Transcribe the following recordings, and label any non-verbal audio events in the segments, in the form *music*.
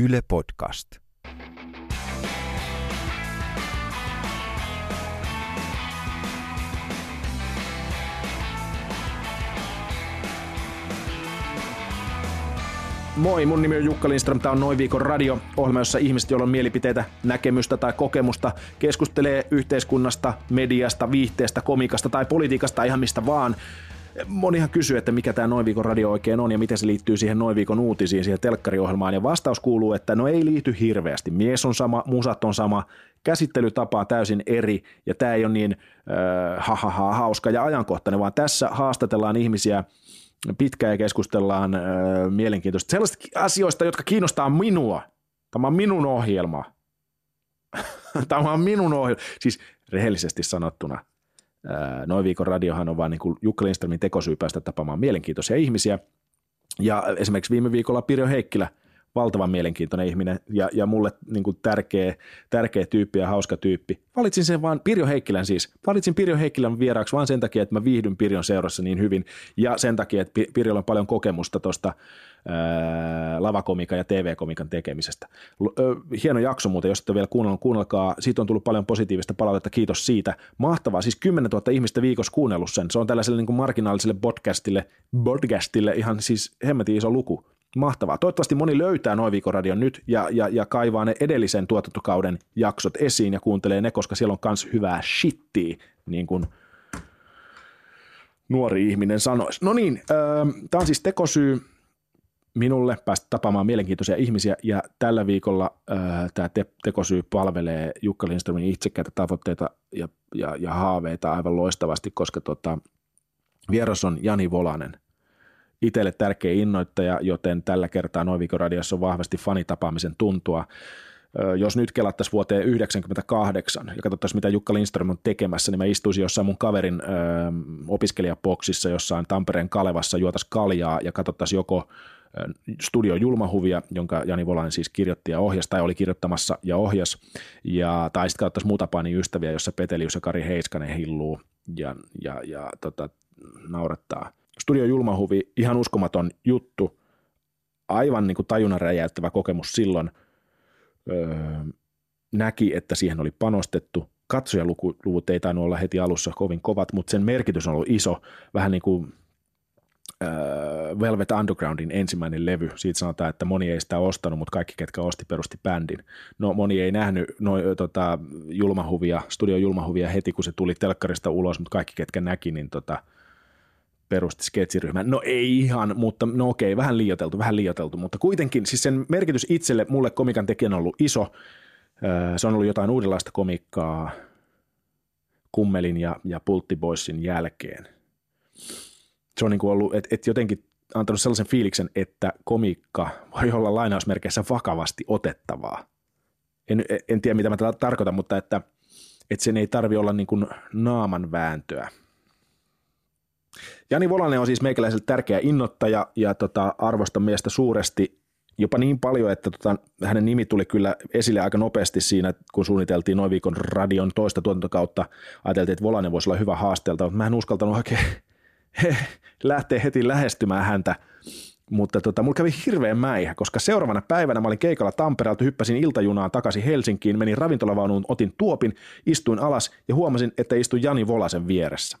Yle Podcast. Moi, mun nimi on Jukka Lindström, tämä on Noin viikon radio, ohjelma, jossa ihmiset, joilla on mielipiteitä, näkemystä tai kokemusta, keskustelee yhteiskunnasta, mediasta, viihteestä, komikasta tai politiikasta, ihan mistä vaan. Monihan kysyy, että mikä tämä Noin viikon radio oikein on ja miten se liittyy siihen Noin viikon uutisiin, siihen telkkariohjelmaan. Ja vastaus kuuluu, että no ei liity hirveästi. Mies on sama, musat on sama, käsittelytapa on täysin eri ja tämä ei ole niin äh, ha, ha, ha, hauska ja ajankohtainen, vaan tässä haastatellaan ihmisiä pitkään ja keskustellaan äh, mielenkiintoista sellaisista asioista, jotka kiinnostaa minua. Tämä on minun ohjelma. *laughs* Tämä on minun ohjelma. Siis rehellisesti sanottuna, Noin viikon radiohan on vain niin Jukka Lindströmin tekosyy päästä tapaamaan mielenkiintoisia ihmisiä. Ja esimerkiksi viime viikolla Pirjo Heikkilä, valtavan mielenkiintoinen ihminen ja, ja mulle niin kuin tärkeä, tärkeä tyyppi ja hauska tyyppi. Valitsin sen vaan Pirjo Heikkilän siis. Valitsin Pirjo Heikkilän vieraaksi vaan sen takia, että mä viihdyn Pirjon seurassa niin hyvin ja sen takia, että Pirjolla on paljon kokemusta tuosta lavakomikan ja TV-komikan tekemisestä. Hieno jakso muuten, jos ette vielä kuunnellut, kuunnelkaa. Siitä on tullut paljon positiivista palautetta, kiitos siitä. Mahtavaa, siis 10 000 ihmistä viikossa kuunnellut sen. Se on tällaiselle niin kuin marginaaliselle podcastille, podcastille ihan siis hemmetin iso luku. Mahtavaa. Toivottavasti moni löytää Noin viikon radion nyt ja, ja, ja kaivaa ne edellisen tuotantokauden jaksot esiin ja kuuntelee ne, koska siellä on myös hyvää shittiä, niin kuin nuori ihminen sanoisi. No niin, tämä on siis tekosyy minulle päästä tapaamaan mielenkiintoisia ihmisiä ja tällä viikolla äh, tämä te- tekosyy palvelee Jukka Lindströmin itsekkäitä tavoitteita ja, ja, ja haaveita aivan loistavasti, koska tota, vieras on Jani Volanen, itselle tärkeä innoittaja, joten tällä kertaa Noin radiossa on vahvasti fanitapaamisen tuntua. Jos nyt kelattaisiin vuoteen 1998 ja katsottaisiin, mitä Jukka Lindström on tekemässä, niin mä istuisin jossain mun kaverin ö, opiskelijaboksissa jossain Tampereen Kalevassa, juotas kaljaa ja katsottaisiin joko Studio Julmahuvia, jonka Jani Volainen siis kirjoitti ja ohjasi, tai oli kirjoittamassa ja ohjas, ja, tai sitten katsottaisiin Muutapainin ystäviä, jossa Petelius ja Kari Heiskanen hilluu ja, ja, ja tota, naurattaa. Studio Julmahuvi, ihan uskomaton juttu, aivan niin kuin tajunnan räjäyttävä kokemus silloin, öö, näki, että siihen oli panostettu, katsojaluvut ei tainnut olla heti alussa kovin kovat, mutta sen merkitys on ollut iso, vähän niin kuin Velvet Undergroundin ensimmäinen levy. Siitä sanotaan, että moni ei sitä ostanut, mutta kaikki, ketkä osti, perusti bändin. No moni ei nähnyt no, tota, julmahuvia, studio julmahuvia heti, kun se tuli telkkarista ulos, mutta kaikki, ketkä näki, niin tota, perusti sketsiryhmän. No ei ihan, mutta no okei, vähän liioteltu, vähän liioteltu, mutta kuitenkin siis sen merkitys itselle, mulle komikan tekijän on ollut iso. Se on ollut jotain uudenlaista komikkaa Kummelin ja, ja Pulttiboysin jälkeen – se on niin kuin ollut, että, että jotenkin antanut sellaisen fiiliksen, että komiikka voi olla lainausmerkeissä vakavasti otettavaa. En, en tiedä, mitä mä tätä tarkoitan, mutta että, että sen ei tarvi olla niin kuin naaman vääntöä. Jani Volanen on siis meikäläiselle tärkeä innoittaja ja tota, arvostan miestä suuresti jopa niin paljon, että tota, hänen nimi tuli kyllä esille aika nopeasti siinä, kun suunniteltiin noin viikon radion toista tuotantokautta. Ajateltiin, että Volanen voisi olla hyvä haasteelta, mutta mä en uskaltanut oikein lähtee heti lähestymään häntä. Mutta tota, mulla kävi hirveän mäihä, koska seuraavana päivänä mä olin keikalla Tampereelta, hyppäsin iltajunaan takaisin Helsinkiin, menin ravintolavaunuun, otin tuopin, istuin alas ja huomasin, että istuin Jani Volasen vieressä.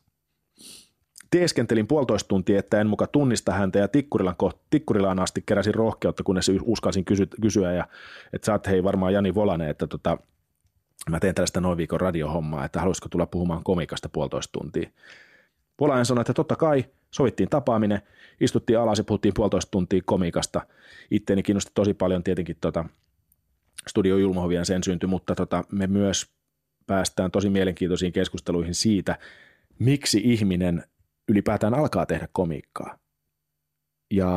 Teeskentelin puolitoista tuntia, että en muka tunnista häntä ja Tikkurilan, kohta, Tikkurilaan asti keräsin rohkeutta, kunnes uskalsin kysy, kysyä, ja, että sä oot hei varmaan Jani Volanen, että tota, mä teen tällaista noin viikon radiohommaa, että haluaisitko tulla puhumaan komikasta puolitoista tuntia. Volainen sanoi, että totta kai, sovittiin tapaaminen, istuttiin alas ja puhuttiin puolitoista tuntia komikasta. Itteeni kiinnosti tosi paljon tietenkin tota Studio Julmahovien sen synty, mutta tota, me myös päästään tosi mielenkiintoisiin keskusteluihin siitä, miksi ihminen ylipäätään alkaa tehdä komiikkaa. Ja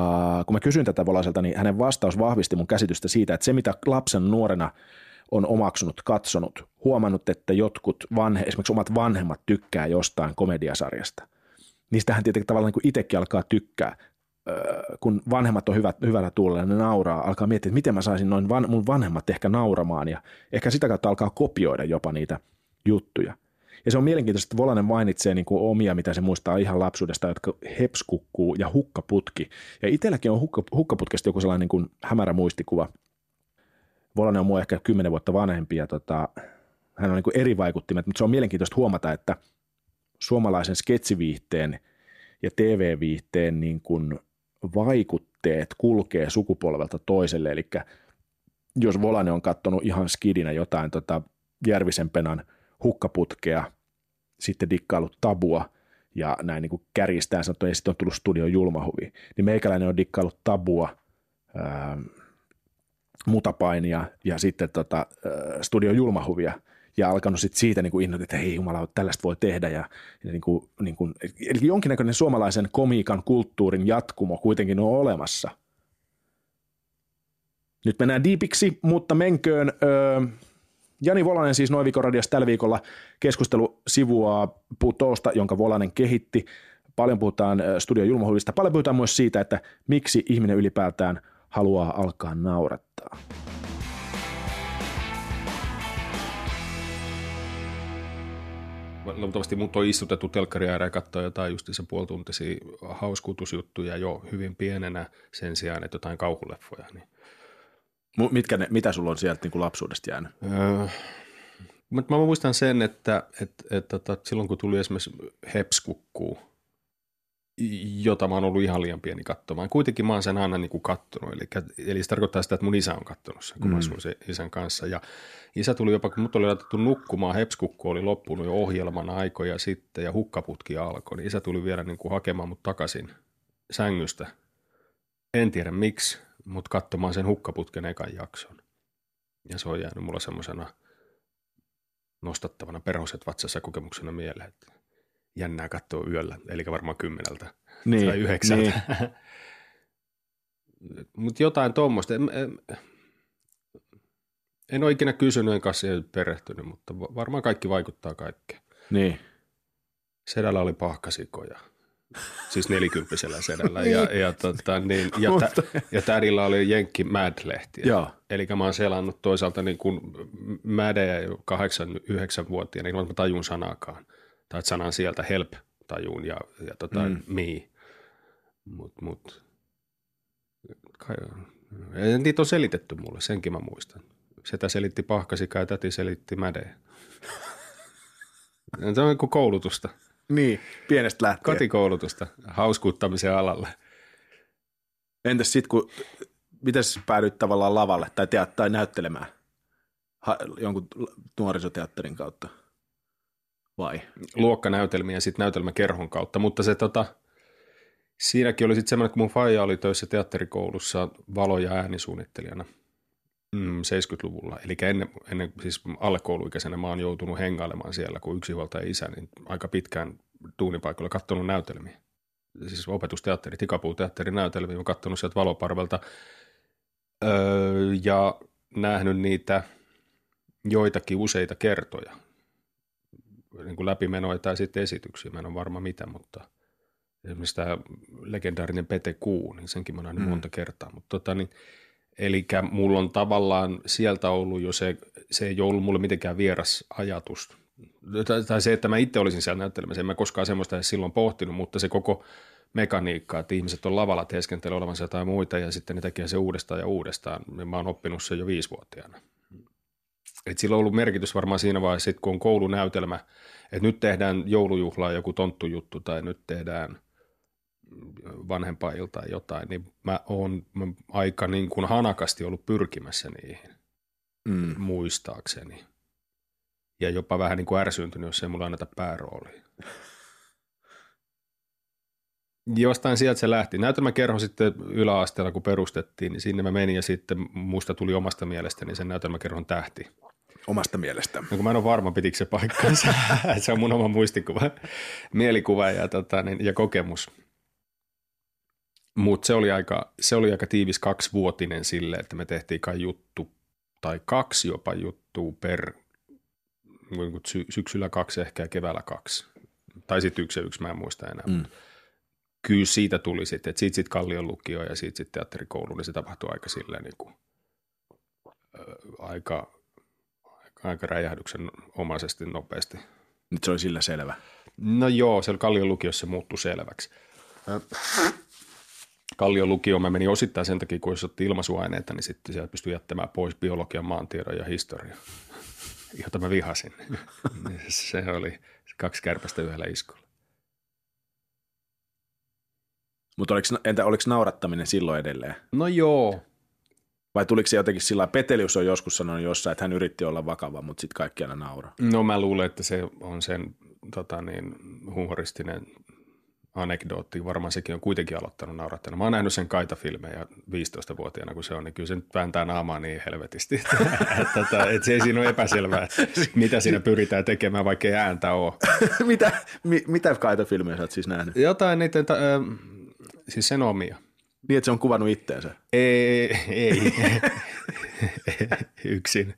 kun mä kysyin tätä Volaiselta, niin hänen vastaus vahvisti mun käsitystä siitä, että se mitä lapsen nuorena on omaksunut, katsonut, huomannut, että jotkut vanhe, esimerkiksi omat vanhemmat tykkää jostain komediasarjasta, niistähän tietenkin tavallaan niin itsekin alkaa tykkää, kun vanhemmat on hyvät, hyvällä tuulella, ne nauraa, alkaa miettiä, että miten mä saisin noin van, mun vanhemmat ehkä nauramaan ja ehkä sitä kautta alkaa kopioida jopa niitä juttuja. Ja se on mielenkiintoista, että Volanen mainitsee niin kuin omia, mitä se muistaa ihan lapsuudesta, jotka hepskukkuu ja hukkaputki. Ja itselläkin on hukka, hukkaputkesta joku sellainen niin kuin hämärä muistikuva. Volanen on mua ehkä kymmenen vuotta vanhempi ja tota, hän on niin kuin eri vaikuttimet, mutta se on mielenkiintoista huomata, että suomalaisen sketsiviihteen ja TV-viihteen niin kuin vaikutteet kulkee sukupolvelta toiselle, eli jos Volanen on katsonut ihan skidinä jotain tota Järvisen penan hukkaputkea, sitten dikkailut tabua ja näin niin kuin kärjistään sanottu, ja sitten on tullut studio julmahuvi, niin meikäläinen on dikkailut tabua, ää, mutapainia ja sitten tota, ää, studio julmahuvia – ja alkanut sit siitä niin kuin että hei jumala, tällaista voi tehdä. Ja, ja niin kuin, niin kuin, eli jonkinnäköinen suomalaisen komiikan kulttuurin jatkumo kuitenkin on olemassa. Nyt mennään diipiksi, mutta menköön. Öö, Jani Volanen siis noin tällä viikolla keskustelu sivua Putoosta, jonka Volanen kehitti. Paljon puhutaan studio julmahuvista. Paljon puhutaan myös siitä, että miksi ihminen ylipäätään haluaa alkaa naurattaa. Luultavasti mut on istutettu telkkari ja katsoa jotain se puolituntisia hauskutusjuttuja jo hyvin pienenä sen sijaan, että jotain kauhuleffoja. Niin. Mitkä ne, mitä sulla on sieltä niin kuin lapsuudesta jäänyt? Öö, mä, mä muistan sen, että, että, että, että tota, silloin kun tuli esimerkiksi Hepskukkuu – jota mä oon ollut ihan liian pieni katsomaan. Kuitenkin mä oon sen aina niin kuin kattonut, eli, eli se tarkoittaa sitä, että mun isä on kattonut sen, kun mm. mä asuin sen isän kanssa. Ja isä tuli jopa, kun mut oli laitettu nukkumaan, hepskukku oli loppunut jo ohjelman aikoja sitten ja hukkaputki alkoi, niin isä tuli vielä niin kuin hakemaan mut takaisin sängystä. En tiedä miksi, mutta katsomaan sen hukkaputken ekan jakson. Ja se on jäänyt mulla semmoisena nostattavana perhoset vatsassa kokemuksena mieleen, että jännää katsoa yöllä, eli varmaan kymmeneltä niin, tai yhdeksältä. Niin. *laughs* Mutta jotain tuommoista. En, en, en ole ikinä kysynyt enkä siihen perehtynyt, mutta varmaan kaikki vaikuttaa kaikkeen. Niin. Sedällä oli pahkasikoja. Siis nelikymppisellä sedällä. ja, niin. ja, tota, niin, ja, tä, ja tädillä oli Jenkki Mad-lehtiä. Eli mä oon selannut toisaalta niin kuin Madejä 8-9-vuotiaana, niin mä tajun sanakaan tai sanan sieltä help tajuun ja, ja tota, mm. me. Mut, mut, kai, niitä on selitetty mulle, senkin mä muistan. Setä selitti pahkasika ja täti selitti mäde. *laughs* Se on kuin koulutusta. Niin, pienestä lähtien. Kotikoulutusta hauskuuttamisen alalle. Entäs sitten, kun, miten päädyit tavallaan lavalle tai, teat, tai näyttelemään ha, jonkun nuorisoteatterin kautta? Vai? Luokkanäytelmiä ja sitten näytelmäkerhon kautta, mutta se tota, siinäkin oli sitten semmoinen, kun mun faija oli töissä teatterikoulussa valo- ja äänisuunnittelijana. Mm, 70-luvulla, eli ennen, ennen siis alle kouluikäisenä mä oon joutunut hengailemaan siellä, kun yksinhuoltaja isä, niin aika pitkään duunipaikoilla katsonut näytelmiä. Siis opetusteatteri, tikapuuteatterin näytelmiä, mä katsonut sieltä valoparvelta. Öö, ja nähnyt niitä joitakin useita kertoja niin kuin läpimenoja tai sitten esityksiä, mä en ole varma mitä, mutta esimerkiksi tämä legendaarinen Pete Kuu, niin senkin mä nähnyt mm. monta kertaa, mutta tota niin, Eli mulla on tavallaan sieltä ollut jo se, se ei ollut mulle mitenkään vieras ajatus. Tai, tai se, että mä itse olisin siellä näyttelemässä, en mä koskaan semmoista edes silloin pohtinut, mutta se koko mekaniikka, että ihmiset on lavalla teeskentelee olevansa jotain muita ja sitten ne tekee se uudestaan ja uudestaan. Niin mä oon oppinut se jo viisivuotiaana. Et sillä on ollut merkitys varmaan siinä vaiheessa, kun on koulunäytelmä, että nyt tehdään joulujuhlaa joku tonttujuttu tai nyt tehdään vanhempailta tai jotain, niin mä oon aika niin kuin hanakasti ollut pyrkimässä niihin mm. muistaakseni. Ja jopa vähän niin kuin ärsyyntynyt, jos ei mulla anneta pääroolia. Jostain sieltä se lähti. Näytelmäkerho sitten yläasteella, kun perustettiin, niin sinne mä menin ja sitten musta tuli omasta mielestäni sen näytelmäkerhon tähti omasta mielestä? No kun mä en ole varma, pitikö se paikkansa. *laughs* se on mun oma muistikuva, mielikuva ja, tota, niin, ja kokemus. Mutta se, oli aika, se oli aika tiivis kaksivuotinen sille, että me tehtiin kai juttu tai kaksi jopa juttua per niin sy- syksyllä kaksi ehkä ja keväällä kaksi. Tai sitten yksi ja yksi, mä en muista enää. Mm. Kyllä siitä tuli sitten, että siitä sitten Kallion lukio ja siitä sitten teatterikoulu, niin se tapahtui aika silleen niin kuin, ö, aika aika räjähdyksen omaisesti nopeasti. Nyt se oli sillä selvä. No joo, se Kallion lukiossa se muuttui selväksi. Kallion lukio mä menin osittain sen takia, kun jos otti ilmaisuaineita, niin sitten sieltä pystyi jättämään pois biologian, maantiedon ja historia, *laughs* jota mä vihasin. *laughs* se oli kaksi kärpästä yhdellä iskulla. Mutta oliko, entä oliko naurattaminen silloin edelleen? No joo. Vai tuliko se jotenkin sillä Petelius on joskus sanonut jossain, että hän yritti olla vakava, mutta sitten kaikki aina nauraa? No mä luulen, että se on sen tota niin, humoristinen anekdootti. Varmaan sekin on kuitenkin aloittanut naurattanut. Mä oon nähnyt sen kaita-filmejä 15-vuotiaana, kun se on, niin kyllä se nyt vääntää naamaa niin helvetisti. *laughs* että, että, että se ei siinä ole epäselvää, *laughs* mitä siinä pyritään tekemään, vaikka ei ääntä ole. *laughs* mitä, mi, mitä kaita-filmejä sä oot siis nähnyt? Jotain niiden, ta, äh, siis sen omia. Niin, että se on kuvannut itteensä? Ei, ei. *laughs* yksin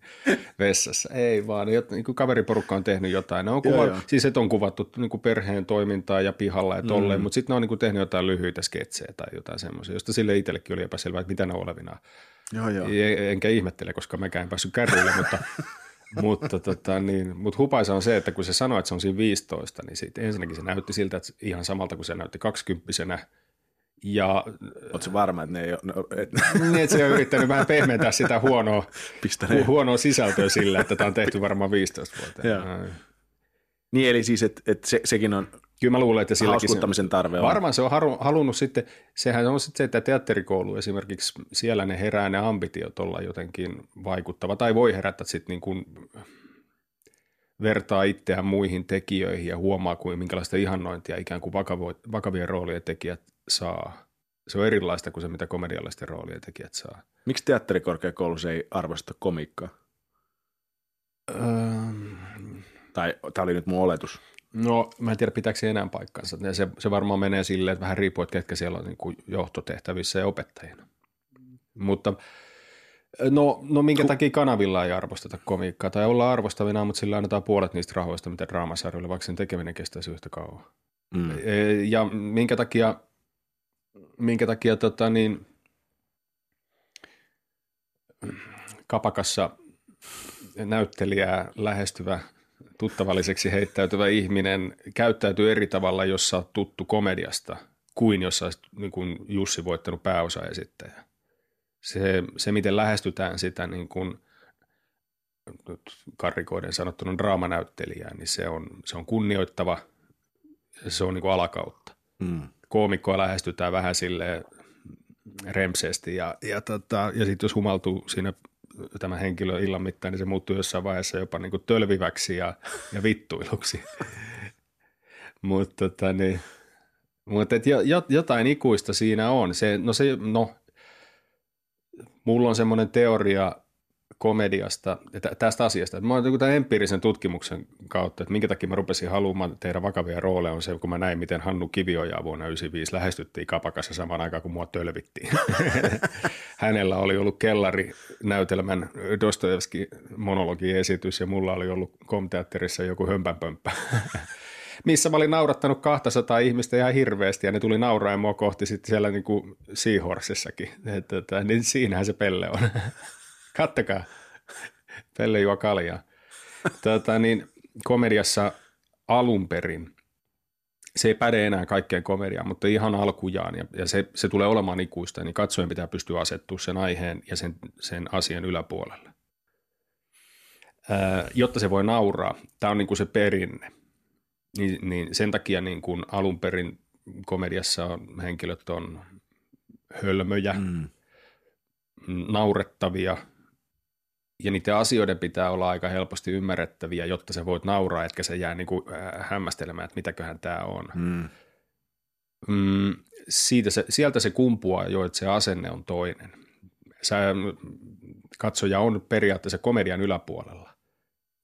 vessassa. Ei vaan, niin kuin kaveriporukka on tehnyt jotain. Ne on kuva, joo, joo. Siis että on kuvattu niin kuin perheen toimintaa ja pihalla ja tolleen, mm. mutta sitten ne on niin kuin tehnyt jotain lyhyitä sketsejä tai jotain semmoisia, josta sille itsellekin oli epäselvää, että mitä ne on olevinaan. Joo, joo. Enkä ihmettele, koska mäkään en päässyt kärryille, mutta, *laughs* mutta, tota, niin, mutta hupaisa on se, että kun se sanoi, että se on siinä 15, niin sit ensinnäkin se näytti siltä, että ihan samalta kuin se näytti 20 ja, Oletko varma, että ne ei ole... No, et... *laughs* niin, että se on yrittänyt vähän pehmentää sitä huonoa, hu- huonoa sisältöä sillä, että tämä on tehty varmaan 15 vuotta. Niin, eli siis, että, että se, sekin on Kyllä mä luulen, että silläkin se, tarve on. Varmaan se on halunnut sitten, sehän on sitten se, että teatterikoulu esimerkiksi, siellä ne herää ne ambitiot olla jotenkin vaikuttava, tai voi herätä sitten niin kuin vertaa itseään muihin tekijöihin ja huomaa, kuin minkälaista ihannointia ikään kuin vakavo, vakavien roolien tekijät saa. Se on erilaista kuin se, mitä komediallisten roolien tekijät saa. Miksi teatterikorkeakoulussa ei arvosta komikkaa? Öö... Tai tämä oli nyt mun oletus. No, mä en tiedä, pitääkö se enää paikkansa. Se, se varmaan menee silleen, että vähän riippuu, että ketkä siellä on niin kuin johtotehtävissä ja opettajina. Mutta no, no minkä takia kanavilla ei arvosteta komiikkaa? Tai ollaan arvostavina, mutta sillä annetaan puolet niistä rahoista, mitä draamasarjoille, vaikka sen tekeminen kestäisi yhtä kauan. Mm. E, ja minkä takia minkä takia tota, niin, kapakassa näyttelijää lähestyvä tuttavalliseksi heittäytyvä ihminen käyttäytyy eri tavalla, jos sä oot tuttu komediasta, kuin jos sä niin kuin Jussi voittanut pääosaesittäjä. Se, se, miten lähestytään sitä niin kuin, karrikoiden sanottuna draamanäyttelijää, niin se on, se on kunnioittava, se on niin kuin alakautta. Mm koomikkoa lähestytään vähän sille remseesti ja, ja, tota, ja sitten jos humaltuu siinä tämä henkilö illan mittaan, niin se muuttuu jossain vaiheessa jopa niin kuin tölviväksi ja, ja vittuiluksi. *laughs* mutta tota, niin, mutta et jo, jotain ikuista siinä on. Se, no, se, no, mulla on semmoinen teoria, komediasta ja tästä asiasta. Mä oon tämän empiirisen tutkimuksen kautta, että minkä takia mä rupesin haluamaan tehdä vakavia rooleja, on se, kun mä näin, miten Hannu Kivioja vuonna 1995 lähestyttiin kapakassa samaan aikaan, kun mua tölvittiin. *laughs* Hänellä oli ollut kellari-näytelmän Dostojevski monologiesitys ja mulla oli ollut komteatterissa joku hömpänpömppä. *laughs* missä mä olin naurattanut 200 ihmistä ihan hirveästi ja ne tuli nauraen mua kohti sitten siellä niin kuin Seahorsessakin. Että, niin siinähän se pelle on. *laughs* Kattokaa. Pelle juo kaljaa. Tota, niin, komediassa alun perin, se ei päde enää kaikkeen komediaan, mutta ihan alkujaan, ja, ja se, se tulee olemaan ikuista, niin katsojen pitää pystyä asettua sen aiheen ja sen, sen asian yläpuolelle. Ää, jotta se voi nauraa, tämä on niin kuin se perinne, niin, niin sen takia niin kuin alun perin komediassa on, henkilöt on hölmöjä, mm. naurettavia – ja niiden asioiden pitää olla aika helposti ymmärrettäviä, jotta sä voit nauraa, etkä se jää niin kuin äh, hämmästelemään, että mitäköhän tämä on. Hmm. Mm, siitä se, sieltä se kumpuaa jo, että se asenne on toinen. Sä, katsoja on periaatteessa komedian yläpuolella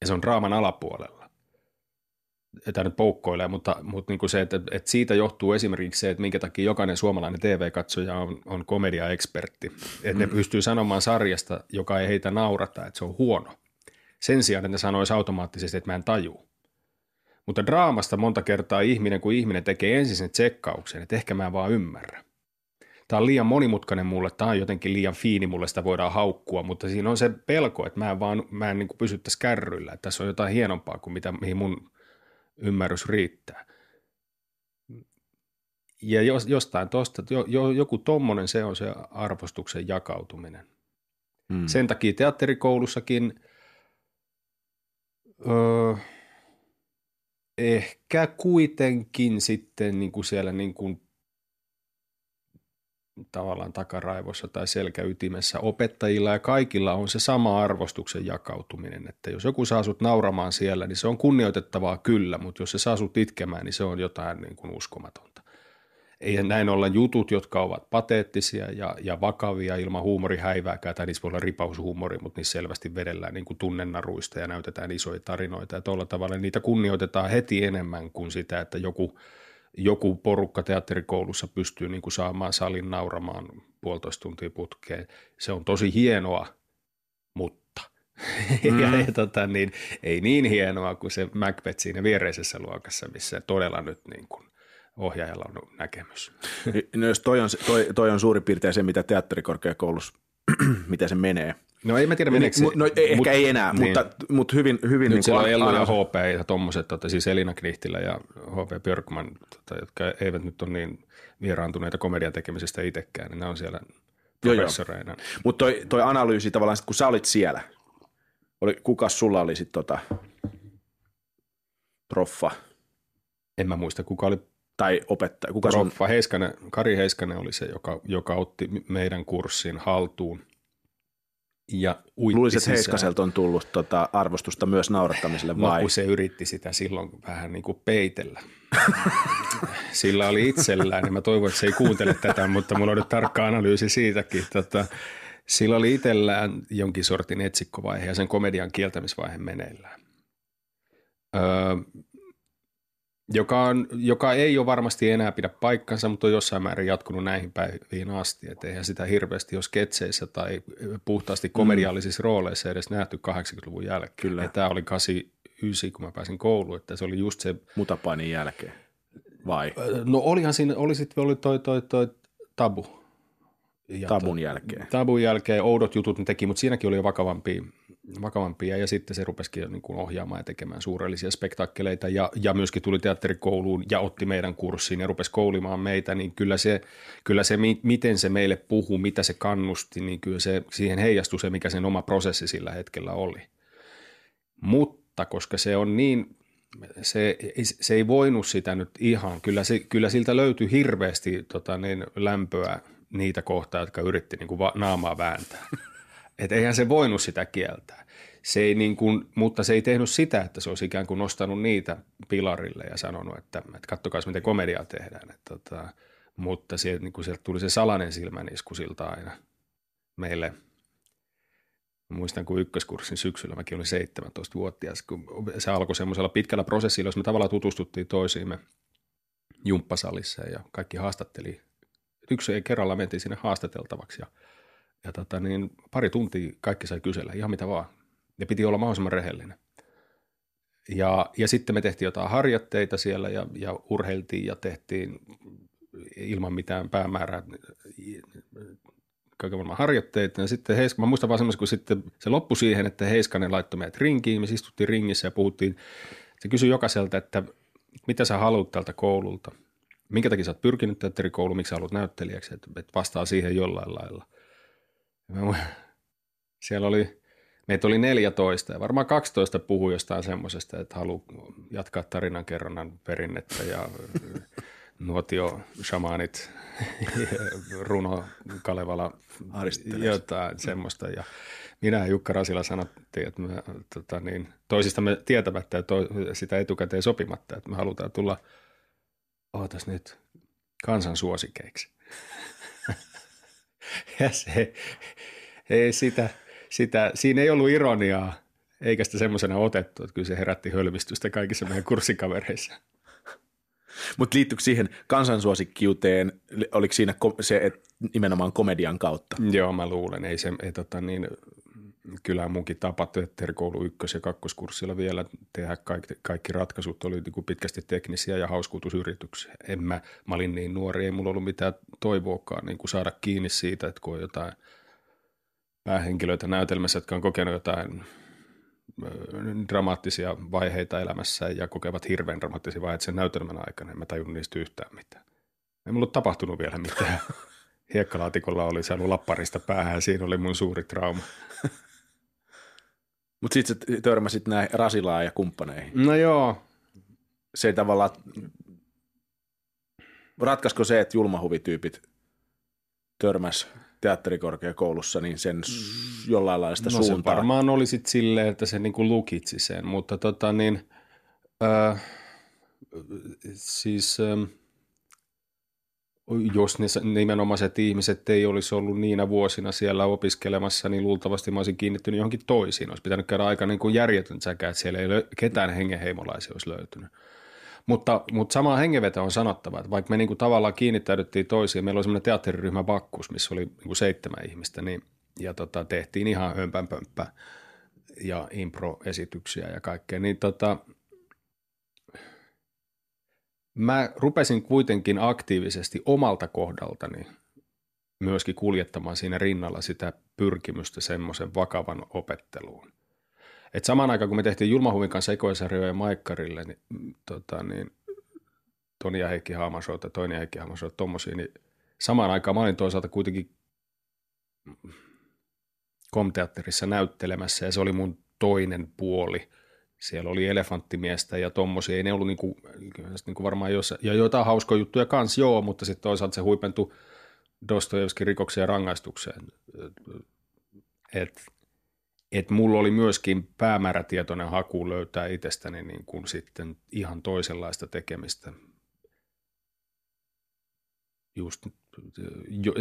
ja se on draaman alapuolella tämä nyt poukkoilee, mutta, mutta niin kuin se, että, että siitä johtuu esimerkiksi se, että minkä takia jokainen suomalainen TV-katsoja on, on komedia-ekspertti. Että mm. ne pystyy sanomaan sarjasta, joka ei heitä naurata, että se on huono. Sen sijaan, että ne sanoisi automaattisesti, että mä en taju. Mutta draamasta monta kertaa ihminen, kun ihminen tekee ensin sen tsekkauksen, että ehkä mä en vaan ymmärrä. Tämä on liian monimutkainen mulle, tämä on jotenkin liian fiini mulle, sitä voidaan haukkua, mutta siinä on se pelko, että mä en vaan mä en niin pysyttäisi kärryillä, että tässä on jotain hienompaa kuin mitä, mihin mun ymmärrys riittää. ja jos, jostain tuosta, jo, jo, joku tommonen se on se arvostuksen jakautuminen. Mm. Sen takia teatterikoulussakin öö, ehkä kuitenkin sitten niin kuin siellä niin kuin tavallaan takaraivossa tai selkäytimessä opettajilla ja kaikilla on se sama arvostuksen jakautuminen, että jos joku saa sut nauramaan siellä, niin se on kunnioitettavaa kyllä, mutta jos se saa sut itkemään, niin se on jotain niin kuin uskomatonta. Ei näin olla jutut, jotka ovat pateettisia ja, ja vakavia ilman huumorihäivääkään, tai niissä voi olla ripaushuumori, mutta niissä selvästi vedellään niin kuin tunnennaruista ja näytetään isoja tarinoita ja tuolla tavalla niitä kunnioitetaan heti enemmän kuin sitä, että joku – joku porukka teatterikoulussa pystyy niin kuin saamaan salin nauramaan puolitoista tuntia putkeen. Se on tosi hienoa, mutta *laughs* mm. ja, ja, tota, niin, ei niin hienoa kuin se Macbeth siinä viereisessä luokassa, missä todella nyt niin kuin ohjaajalla on näkemys. No jos toi on, toi, toi on suurin piirtein se, mitä teatterikorkeakoulussa, *clears throat* mitä se menee – No ei mä tiedä meneekö se. No ehkä mut, ei enää, niin. mutta, mutta hyvin, hyvin Nyt niin siellä on Ellu ja HP ja tommoset, tota, siis Elina Knihtilä ja HP Björkman, tota, jotka eivät nyt ole niin vieraantuneita komedian tekemisestä itsekään, niin ne on siellä professoreina. Mutta toi, toi analyysi tavallaan, kun sä olit siellä, oli, kuka sulla oli sitten tota, proffa? En mä muista, kuka oli tai opettaja. Kuka proffa, sun... Heiskanen, Kari Heiskanen oli se, joka, joka otti meidän kurssin haltuun ja Luulisin, että Heiskaselta on tullut tota arvostusta myös naurattamiselle no, vai? No, kun se yritti sitä silloin vähän niin kuin peitellä. *laughs* Sillä oli itsellään, niin mä toivon, että se ei kuuntele tätä, mutta mulla on nyt tarkka analyysi siitäkin. Tota, sillä oli itsellään jonkin sortin etsikkovaihe ja sen komedian kieltämisvaihe meneillään. Öö, joka, on, joka ei ole varmasti enää pidä paikkansa, mutta on jossain määrin jatkunut näihin päiviin asti. Että eihän sitä hirveästi jos sketseissä tai puhtaasti mm. komediallisissa mm. rooleissa edes nähty 80-luvun jälkeen. Kyllä. Ja tämä oli 89, kun mä pääsin kouluun, että se oli just se... Mutapainin jälkeen, vai? No olihan siinä, oli sitten oli toi, toi, toi tabu. Ja tabun toi, jälkeen. Tabun jälkeen oudot jutut ne teki, mutta siinäkin oli jo vakavampia vakavampia ja sitten se rupesikin niin kuin ohjaamaan ja tekemään suurellisia spektaakkeleita ja, ja myöskin tuli teatterikouluun ja otti meidän kurssiin ja rupesi koulimaan meitä, niin kyllä se, kyllä se miten se meille puhuu, mitä se kannusti, niin kyllä se, siihen heijastui se, mikä sen oma prosessi sillä hetkellä oli. Mutta koska se on niin, se, se ei voinut sitä nyt ihan, kyllä, se, kyllä siltä löytyi hirveästi tota, niin, lämpöä niitä kohtaa, jotka yritti niin kuin va, naamaa vääntää. Että eihän se voinut sitä kieltää. Se ei niin kuin, mutta se ei tehnyt sitä, että se olisi ikään kuin nostanut niitä pilarille ja sanonut, että, että kattokaa miten komediaa tehdään. Että, tota, mutta sieltä, niin kuin sieltä tuli se salainen silmänisku siltä aina meille. Mä muistan, kun ykköskurssin syksyllä, mäkin olin 17-vuotias, kun se alkoi semmoisella pitkällä prosessilla, jos me tavallaan tutustuttiin toisiimme jumppasalissa ja kaikki haastatteli. Yksi kerralla mentiin sinne haastateltavaksi ja – ja tota, niin pari tuntia kaikki sai kysellä, ihan mitä vaan. Ja piti olla mahdollisimman rehellinen. Ja, ja sitten me tehtiin jotain harjoitteita siellä ja, ja urheiltiin ja tehtiin ilman mitään päämäärää kaiken maailman harjoitteita. Ja sitten Heiska, mä muistan vaan semmoisen, kun sitten se loppui siihen, että Heiskanen laittoi meidät rinkiin, me istuttiin ringissä ja puhuttiin. Se kysyi jokaiselta, että mitä sä haluat tältä koululta. Minkä takia sä oot pyrkinyt teatterikouluun, miksi sä haluat näyttelijäksi, että vastaa siihen jollain lailla – siellä oli, meitä oli 14 ja varmaan 12 puhui jostain semmoisesta, että haluaa jatkaa tarinankerronnan perinnettä ja nuotio, shamanit, *laughs* runo, Kalevala, jotain semmoista. Ja minä ja Jukka Rasila sanottiin, että me tota niin, toisistamme tietämättä ja to, sitä etukäteen sopimatta, että me halutaan tulla, ootas nyt, kansan suosikeiksi. Ja se, ei sitä, sitä, siinä ei ollut ironiaa, eikä sitä semmoisena otettu, että kyllä se herätti hölmistystä kaikissa meidän kurssikavereissa. Mutta liittyykö siihen kansansuosikkiuteen, oliko siinä se että nimenomaan komedian kautta? Joo, mä luulen. Ei se, ei, tota, niin, kyllä munkin tapa teatterikoulu ykkös- ja kakkoskurssilla vielä tehdä kaikki, kaikki ratkaisut oli niin pitkästi teknisiä ja hauskuutusyrityksiä. En mä, mä olin niin nuori, ei mulla ollut mitään toivoakaan niin kuin saada kiinni siitä, että kun on jotain päähenkilöitä näytelmässä, jotka on kokenut jotain dramaattisia vaiheita elämässä ja kokevat hirveän dramaattisia vaiheita sen näytelmän aikana. En mä tajunnut niistä yhtään mitään. Ei mulla ole tapahtunut vielä mitään. *laughs* Hiekkalaatikolla oli saanut lapparista päähän ja siinä oli mun suuri trauma. *laughs* Mutta sitten sä törmäsit näihin Rasilaan ja kumppaneihin. No joo. Se ei tavallaan, ratkaisko se, että julmahuvityypit törmäs teatterikorkeakoulussa, niin sen jollain lailla sitä no suuntaa? se varmaan oli sitten silleen, että se niinku lukitsi sen, mutta tota niin, äh, siis äh, jos ne nimenomaiset ihmiset ei olisi ollut niinä vuosina siellä opiskelemassa, niin luultavasti mä olisin kiinnittynyt johonkin toisiin. Olisi pitänyt käydä aika niin kuin järjetön säkä, että siellä ei lö- ketään hengenheimolaisia olisi löytynyt. Mutta, mutta samaa hengenvetä on sanottava, että vaikka me niin kuin tavallaan kiinnittäydyttiin toisiin, meillä oli semmoinen teatteriryhmä Bakkus, missä oli niin kuin seitsemän ihmistä, niin, ja tota, tehtiin ihan hömpänpömppää ja impro-esityksiä ja kaikkea, niin tota, mä rupesin kuitenkin aktiivisesti omalta kohdaltani myöskin kuljettamaan siinä rinnalla sitä pyrkimystä semmoisen vakavan opetteluun. Et samaan aikaan, kun me tehtiin Julmahuvin kanssa ekoisarjoja Maikkarille, niin, tota, niin Toni ja Heikki Haamasota, toinen ja Heikki Haamasota, tommosia, niin samaan aikaan mä olin toisaalta kuitenkin komteatterissa näyttelemässä ja se oli mun toinen puoli. Siellä oli elefanttimiestä ja tommosia, ei ne ollut niinku, niinku varmaan jos, ja joitain hauskoja juttuja kans joo, mutta sitten toisaalta se huipentui Dostojevskin rikokseen ja rangaistukseen. Et, et mulla oli myöskin päämäärätietoinen haku löytää itsestäni niin kuin sitten ihan toisenlaista tekemistä. Just,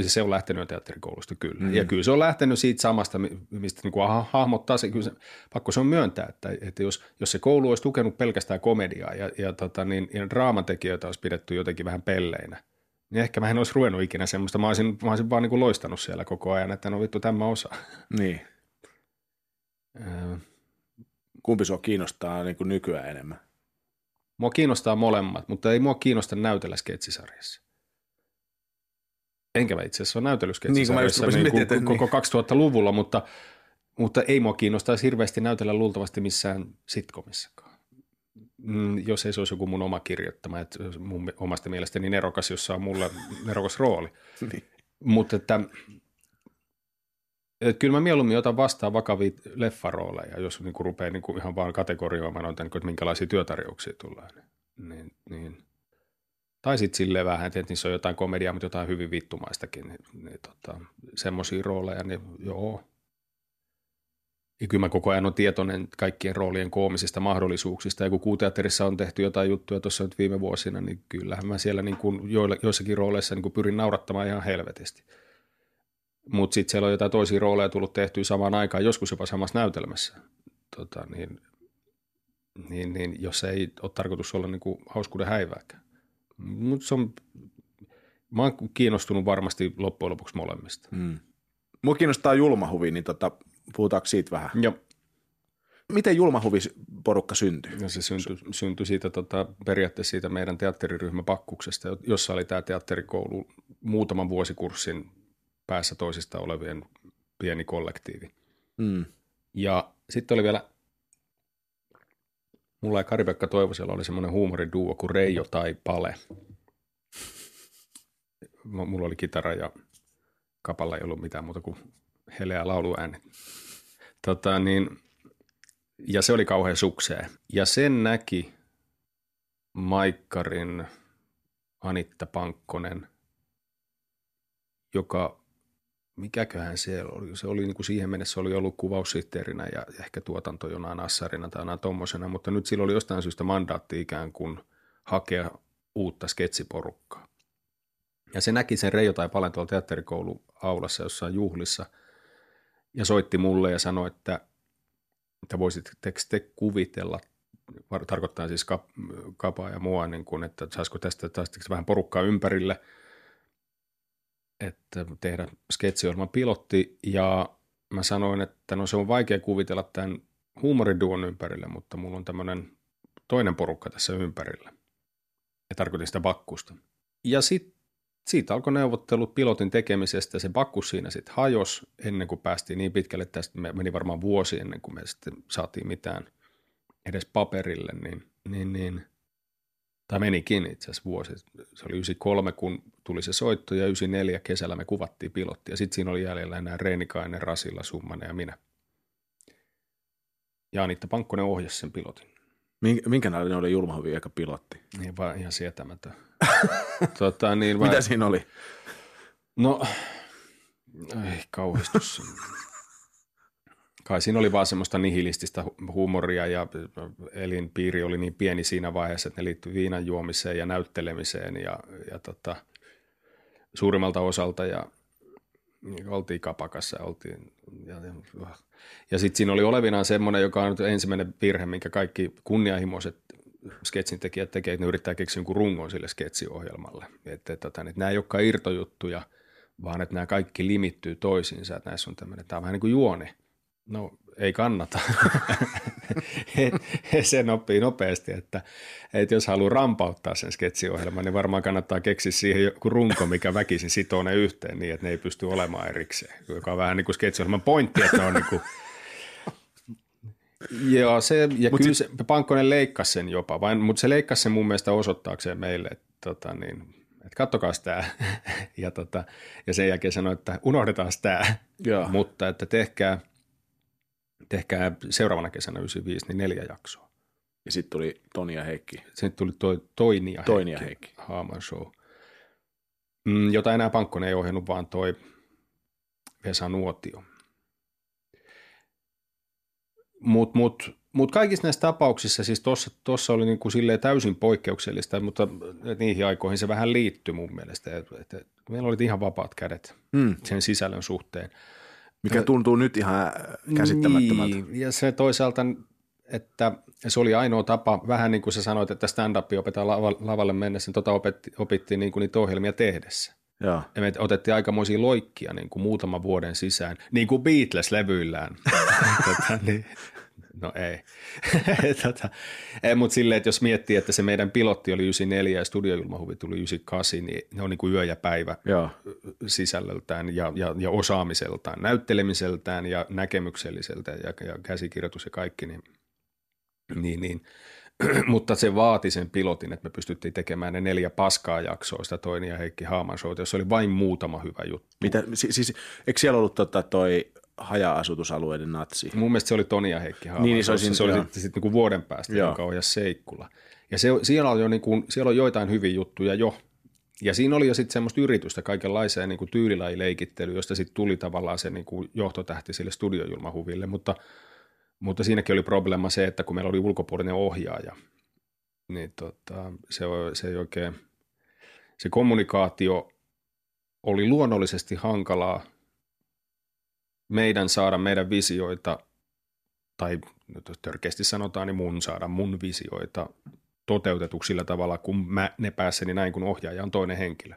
se on lähtenyt teatterikoulusta kyllä. Mm. Ja kyllä se on lähtenyt siitä samasta, mistä niin kuin hahmottaa se, kyllä se, pakko se on myöntää, että, että jos, jos se koulu olisi tukenut pelkästään komediaa ja, ja, tota, niin, ja draamatekijöitä olisi pidetty jotenkin vähän pelleinä, niin ehkä mä en olisi ruvennut ikinä semmoista. Mä olisin, mä olisin vaan niin kuin loistanut siellä koko ajan, että no vittu tämä osa. Niin. Kumpi sua kiinnostaa niin kuin nykyään enemmän? Mua kiinnostaa molemmat, mutta ei mua kiinnosta näytellä sketsisarjassa. Enkä mä itse asiassa ole näytellyt sketsisarjassa niin, niin, miettiä, koko niin. 2000-luvulla, mutta, mutta ei mua kiinnostaisi hirveästi näytellä luultavasti missään sitkomissakaan. Mm, jos ei se olisi joku mun oma kirjoittama, että mun omasta mielestäni nerokas, jossa on mulle nerokas rooli. *laughs* niin. Mutta että et kyllä mä mieluummin otan vastaan vakavia leffarooleja, jos niin rupeaa niin ihan vaan kategorioimaan, noita, niin kuin, että minkälaisia työtarjouksia tulee. Niin, niin. Tai sitten silleen vähän, että niissä on jotain komediaa, mutta jotain hyvin vittumaistakin. Niin, niin tota, semmoisia rooleja, niin joo. Ja kyllä mä koko ajan on tietoinen kaikkien roolien koomisista mahdollisuuksista. Ja kun kuuteatterissa on tehty jotain juttuja tuossa nyt viime vuosina, niin kyllähän mä siellä niin kuin joissakin rooleissa niin kuin pyrin naurattamaan ihan helvetisti – mutta sitten siellä on jotain toisia rooleja tullut tehtyä samaan aikaan, joskus jopa samassa näytelmässä. Tota, niin, niin, niin, jos ei ole tarkoitus olla niin kuin hauskuuden häivääkään. Mutta se on, mä oon kiinnostunut varmasti loppujen lopuksi molemmista. Mm. Mua kiinnostaa julmahuvi, niin tota, puhutaanko siitä vähän? Joo. Miten julmahuviporukka syntyi? No se syntyi, syntyi siitä, tota, periaatteessa siitä meidän teatteriryhmä Pakkuksesta, jossa oli tämä teatterikoulu muutaman vuosikurssin päässä toisista olevien pieni kollektiivi. Mm. Ja sitten oli vielä, mulla ja Kari-Pekka Toivosella oli semmoinen huumoriduo kuin Reijo tai Pale. Mulla oli kitara ja kapalla ei ollut mitään muuta kuin heleä lauluääni. Tota, niin, ja se oli kauhean sukseen. Ja sen näki Maikkarin Anitta Pankkonen, joka mikäköhän se oli, se oli niin kuin siihen mennessä oli ollut kuvaussihteerinä ja ehkä tuotanto jonain assarina tai jonain tommosena, mutta nyt sillä oli jostain syystä mandaatti ikään kuin hakea uutta sketsiporukkaa. Ja se näki sen Reijo tai Palen tuolla teatterikoulu aulassa jossain juhlissa ja soitti mulle ja sanoi, että, että voisitteko te kuvitella, tarkoittaa siis kapaa ja mua, niin kuin, että saisiko tästä, tästä vähän porukkaa ympärille – että tehdä sketsiohjelman pilotti ja mä sanoin, että no se on vaikea kuvitella tämän huumoriduon ympärille, mutta mulla on tämmöinen toinen porukka tässä ympärillä. Ja tarkoitin sitä bakkusta. Ja sitten siitä alkoi neuvottelut pilotin tekemisestä. Se bakkus siinä sitten hajos ennen kuin päästiin niin pitkälle, että tästä meni varmaan vuosi ennen kuin me sitten saatiin mitään edes paperille. Niin, niin, niin tai menikin itse asiassa vuosi. Se oli 93, kun tuli se soitto ja 94 kesällä me kuvattiin pilotti. Ja sitten siinä oli jäljellä enää Reenikainen, Rasilla, Summanen ja minä. Ja Anitta Pankkonen ohjasi sen pilotin. Minkä näköinen oli Julmahovin eka pilotti? Niin vaan ihan sietämätön. *laughs* tota, niin Mitä siinä oli? No, ei kauhistus. Kai siinä oli vaan semmoista nihilististä huumoria ja elinpiiri oli niin pieni siinä vaiheessa, että ne liittyi viinan juomiseen ja näyttelemiseen ja, ja tota, suurimmalta osalta ja niin oltiin kapakassa oltiin, ja, ja, ja sitten siinä oli olevinaan semmoinen, joka on nyt ensimmäinen virhe, minkä kaikki kunnianhimoiset sketsin tekijät tekee, että ne yrittää keksiä jonkun rungon sille sketsiohjelmalle. Että, että, että, että nämä ei olekaan irtojuttuja, vaan että nämä kaikki limittyy toisiinsa, että näissä on tämmöinen, tämä on vähän niin kuin juoni. No ei kannata. *laughs* sen oppii nopeasti, että, että jos haluaa rampauttaa sen sketsiohjelman, niin varmaan kannattaa keksiä siihen joku runko, mikä väkisin sitoo ne yhteen niin, että ne ei pysty olemaan erikseen. Joka on vähän niin kuin sketsiohjelman pointti, että on niin kuin Joo, se, ja Mut kyllä sit... se, Pankkonen leikkasi sen jopa, vain, mutta se leikkasi sen mun mielestä osoittaakseen meille, että, tota, niin, että kattokaa tämä. *laughs* ja, tota, ja sen jälkeen sanoi, että unohdetaan tämä, mutta että tehkää – tehkää seuraavana kesänä 95, niin neljä jaksoa. Ja sitten tuli Toni ja Heikki. Sitten tuli toi, Toini ja Toini Heikki, Heikki. Haaman show. Mm, jota enää Pankkonen ei ohjannut, vaan toi Vesa Nuotio. Mutta mut, mut kaikissa näissä tapauksissa, siis tuossa oli niinku silleen täysin poikkeuksellista, mutta niihin aikoihin se vähän liittyi mun mielestä. Et, et, et, meillä oli ihan vapaat kädet mm. sen sisällön suhteen. Mikä tuntuu nyt ihan käsittämättömältä. Niin, ja se toisaalta, että se oli ainoa tapa, vähän niin kuin sä sanoit, että stand-up opetaan lavalle mennessä, niin tota opetti, opittiin niin kuin niitä ohjelmia tehdessä. Joo. Ja me otettiin aikamoisia loikkia niin kuin muutaman vuoden sisään, niin kuin Beatles-levyillään. *laughs* tota, niin, No *laughs* ei. tota, ei mutta silleen, että jos miettii, että se meidän pilotti oli 94 ja studiojulmahuvi tuli 98, niin ne on niin kuin yö ja päivä Joo. sisällöltään ja, ja, ja osaamiseltaan, näyttelemiseltään ja näkemykselliseltä ja, ja käsikirjoitus ja kaikki, niin, niin, niin *clears throat* mutta se vaati sen pilotin, että me pystyttiin tekemään ne neljä paskaa jaksoa, sitä toinen ja Heikki Haaman show, jossa oli vain muutama hyvä juttu. Mitä, siis, eikö siellä ollut tota toi haja-asutusalueiden natsi. Mun mielestä se oli Toni ja Heikki Haava. Niin, niin se, oli, se oli sitten, sitten niin vuoden päästä, joo. joka ohjasi Seikkula. Ja se, siellä, on jo niin kuin, siellä on joitain hyviä juttuja jo. Ja siinä oli jo sitten semmoista yritystä kaikenlaiseen niin kuin tyylilajileikittelyä, josta sitten tuli tavallaan se niin kuin johtotähti sille studiojulmahuville, mutta, mutta siinäkin oli probleema se, että kun meillä oli ulkopuolinen ohjaaja, niin tota, se, se ei oikein, se kommunikaatio oli luonnollisesti hankalaa – meidän saada meidän visioita, tai nyt jos törkeästi sanotaan, niin mun saada mun visioita toteutetuksi sillä tavalla, kun mä ne pääseni näin, kun ohjaaja on toinen henkilö,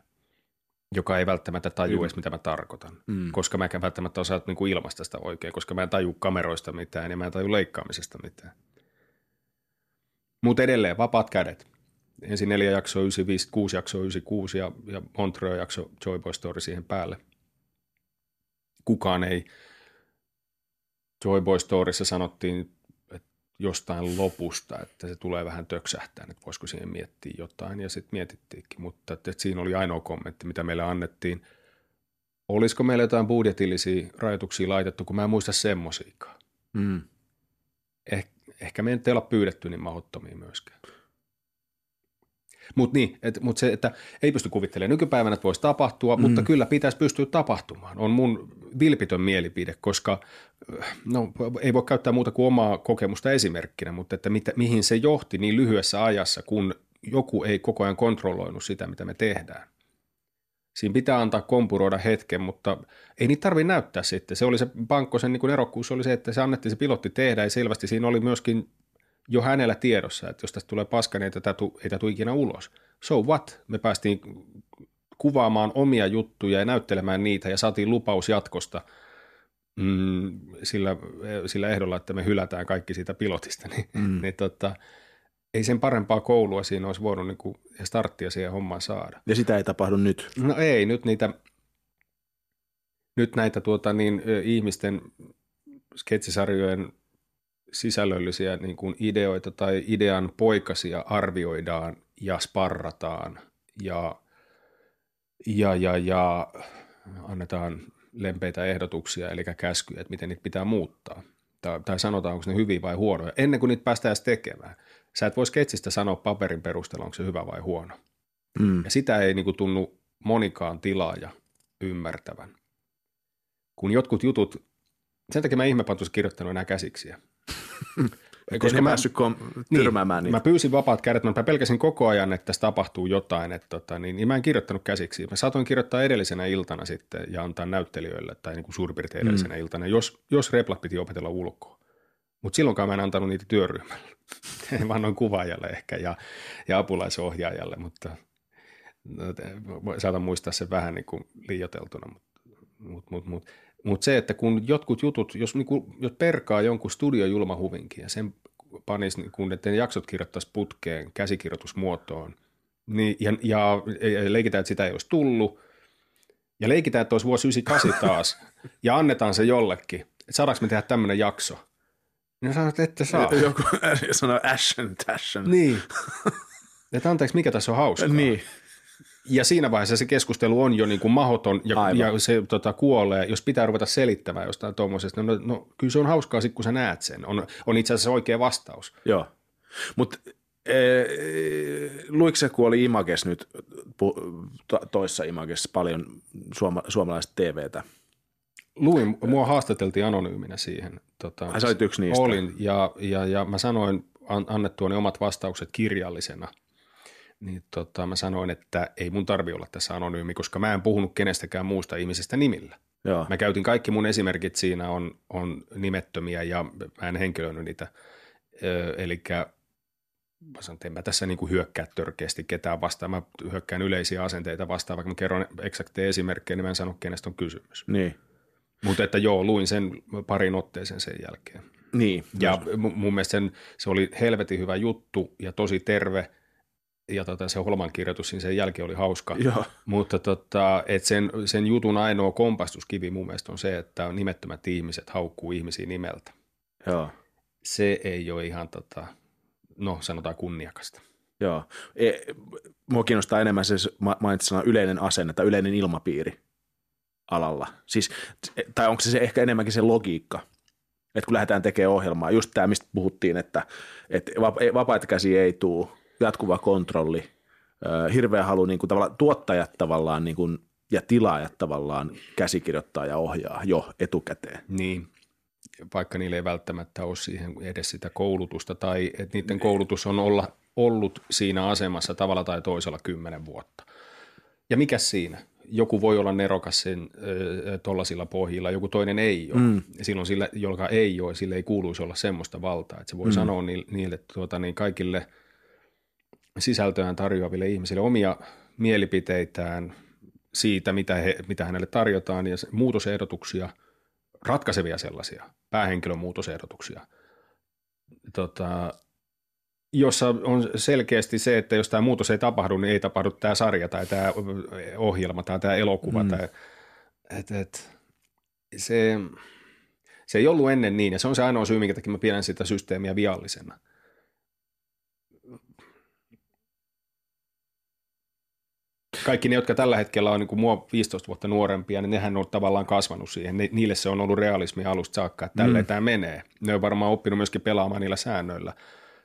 joka ei välttämättä tajua mm. edes, mitä mä tarkoitan, mm. koska mä en välttämättä osaa niin kuin ilmaista sitä oikein, koska mä en taju kameroista mitään ja mä en taju leikkaamisesta mitään. Mutta edelleen, vapaat kädet. Ensin neljä jaksoa 95, kuusi jaksoa 96 ja, ja Montreal jakso Joy Boy Story siihen päälle – kukaan ei, Joy Boy Storyssa sanottiin että jostain lopusta, että se tulee vähän töksähtää, että voisiko siihen miettiä jotain, ja sitten mietittiinkin, mutta että, siinä oli ainoa kommentti, mitä meille annettiin. Olisiko meillä jotain budjetillisia rajoituksia laitettu, kun mä en muista semmosiikaan. Mm. Eh, ehkä me ei olla pyydetty niin mahdottomia myöskään. Mutta niin, et, mut se, että ei pysty kuvittelemaan nykypäivänä, että voisi tapahtua, mm. mutta kyllä pitäisi pystyä tapahtumaan. On mun vilpitön mielipide, koska no, ei voi käyttää muuta kuin omaa kokemusta esimerkkinä, mutta että mitä, mihin se johti niin lyhyessä ajassa, kun joku ei koko ajan kontrolloinut sitä, mitä me tehdään. Siinä pitää antaa kompuroida hetken, mutta ei niitä tarvitse näyttää sitten. Se oli se Pankkosen niin erokkuus oli se, että se annettiin se pilotti tehdä ja selvästi siinä oli myöskin jo hänellä tiedossa, että jos tästä tulee paska, niin ei tätä tule ikinä ulos. So what? Me päästiin kuvaamaan omia juttuja ja näyttelemään niitä ja saatiin lupaus jatkosta mm, sillä, sillä ehdolla, että me hylätään kaikki siitä pilotista. *laughs* Niin, mm. niin tota, ei sen parempaa koulua siinä olisi voinut niin kuin, ja starttia siihen hommaan saada. Ja sitä ei tapahdu nyt? No ei, nyt niitä, nyt näitä tuota, niin, ihmisten sketsisarjojen sisällöllisiä niin kuin ideoita tai idean poikasia arvioidaan ja sparrataan ja, ja, ja, ja annetaan lempeitä ehdotuksia, eli käskyjä, että miten niitä pitää muuttaa. Tai, tai sanotaan, onko ne hyviä vai huonoja, ennen kuin niitä päästään edes tekemään. Sä et voi sketsistä sanoa paperin perusteella, onko se hyvä vai huono. Mm. Ja sitä ei niin kuin, tunnu monikaan tilaaja ymmärtävän. Kun jotkut jutut, sen takia mä ihmepantuisi kirjoittanut enää käsiksiä. Koska ne mä, päässyt kom- niin, tyrmäämään niin, Mä pyysin vapaat kädet, mä pelkäsin koko ajan, että tässä tapahtuu jotain, että tota, niin, niin mä en kirjoittanut käsiksi. Mä saatoin kirjoittaa edellisenä iltana sitten ja antaa näyttelijöille, tai niin kuin suurin piirtein edellisenä mm. iltana, jos, jos replat piti opetella ulkoa. Mutta silloinkaan mä en antanut niitä työryhmälle, *laughs* vaan noin kuvaajalle ehkä ja, ja apulaisohjaajalle, mutta no, saatan muistaa sen vähän niin kuin liioteltuna, mutta mut, mut, mut, mut se, että kun jotkut jutut, jos, niin kuin, jos perkaa jonkun studiojulmahuvinkin ja sen panisi, niin kun, että ne jaksot kirjoittaisi putkeen käsikirjoitusmuotoon, niin, ja, ja, ja leikitään, että sitä ei olisi tullut, ja leikitään, että olisi vuosi 98 taas, *laughs* ja annetaan se jollekin, että saadaanko me tehdä tämmöinen jakso. Niin sanoo, että ette saa. Joku *laughs* sanoo ashen tashen. Niin. Että anteeksi, mikä tässä on hauskaa. Niin. Ja siinä vaiheessa se keskustelu on jo niin kuin mahoton ja, ja se tota, kuolee, jos pitää ruveta selittämään jostain tuommoisesta. No, no, kyllä se on hauskaa sitten, kun sä näet sen. On, on itse asiassa oikea vastaus. Joo, mutta e, luiko se, kun oli Images nyt toissa Images paljon suoma, suomalaista TVtä? Luin, mua haastateltiin anonyyminä siihen. Tota, Ai sä olit yksi niistä. Olin, ja, ja, ja mä sanoin annettuani omat vastaukset kirjallisena – niin tota, mä sanoin, että ei mun tarvi olla tässä anonyymi, koska mä en puhunut kenestäkään muusta ihmisestä nimillä. Joo. Mä käytin kaikki mun esimerkit siinä on, on nimettömiä ja mä en henkilöinyt niitä. Eli mä sanon, että en mä tässä niin kuin hyökkää törkeästi ketään vastaan. Mä hyökkään yleisiä asenteita vastaan, vaikka mä kerron eksakteja esimerkkejä, niin mä en sano, kenestä on kysymys. Niin. Mutta että joo, luin sen parin otteeseen sen jälkeen. Niin. Ja mun mielestä sen, se oli helvetin hyvä juttu ja tosi terve – ja tota, se Holman kirjoitus niin sen jälkeen oli hauska. Joo. Mutta tota, et sen, sen jutun ainoa kompastuskivi mun mielestä on se, että nimettömät ihmiset haukkuu ihmisiä nimeltä. Joo. Se ei ole ihan, tota, no sanotaan kunniakasta. Joo. E, mua kiinnostaa enemmän se mainitsi yleinen asenne tai yleinen ilmapiiri alalla. Siis, tai onko se, se ehkä enemmänkin se logiikka, että kun lähdetään tekemään ohjelmaa, just tämä, mistä puhuttiin, että, että vapaita käsiä ei tule, jatkuva kontrolli, hirveä halu niin kuin tavallaan, tuottajat tavallaan niin kuin, ja tilaajat tavallaan käsikirjoittaa ja ohjaa jo etukäteen. Niin, vaikka niille ei välttämättä ole siihen edes sitä koulutusta tai että niiden koulutus on olla, ollut siinä asemassa tavalla tai toisella kymmenen vuotta. Ja mikä siinä? Joku voi olla nerokas sen tuollaisilla pohjilla, joku toinen ei ole. Mm. Silloin sillä, joka ei ole, sille ei kuuluisi olla semmoista valtaa. Että se voi mm. sanoa niille, niille tuota, niin kaikille – sisältöään tarjoaville ihmisille omia mielipiteitään siitä, mitä, he, mitä hänelle tarjotaan ja muutosehdotuksia, ratkaisevia sellaisia, päähenkilön muutosehdotuksia, tota, jossa on selkeästi se, että jos tämä muutos ei tapahdu, niin ei tapahdu tämä sarja tai tämä ohjelma tai tämä elokuva. Mm. Tai, et, et, se, se ei ollut ennen niin ja se on se ainoa syy, minkä takia mä pidän sitä systeemiä viallisena – kaikki ne, jotka tällä hetkellä on niin kuin mua 15 vuotta nuorempia, niin nehän on tavallaan kasvanut siihen. Niille se on ollut realismi alusta saakka, että tälleen mm. tämä menee. Ne on varmaan oppinut myöskin pelaamaan niillä säännöillä.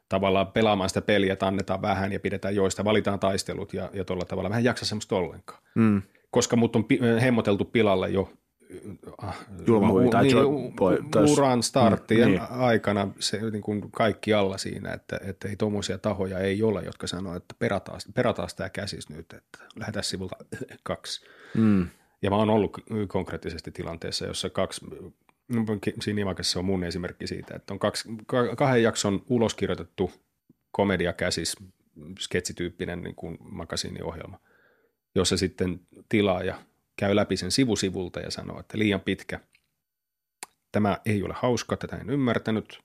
Tavallaan pelaamaan sitä peliä, että annetaan vähän ja pidetään joista, valitaan taistelut ja, ja tuolla tavalla. Vähän jaksa semmoista ollenkaan. Mm. Koska mut on pi- hemmoteltu pilalle jo Julmahuvi tai niin, boy, uran starttien niin. aikana se niin kuin kaikki alla siinä, että, että ei tuommoisia tahoja ei ole, jotka sanoo, että perataan, perataan tämä käsis nyt, että lähdetään sivulta kaksi. Mm. Ja mä oon ollut konkreettisesti tilanteessa, jossa kaksi, siinä Imakassa on mun esimerkki siitä, että on kaksi, kahden jakson uloskirjoitettu komediakäsis, sketsityyppinen niin kuin makasiiniohjelma, jossa sitten tilaaja käy läpi sen sivusivulta ja sanoo, että liian pitkä. Tämä ei ole hauska, tätä en ymmärtänyt.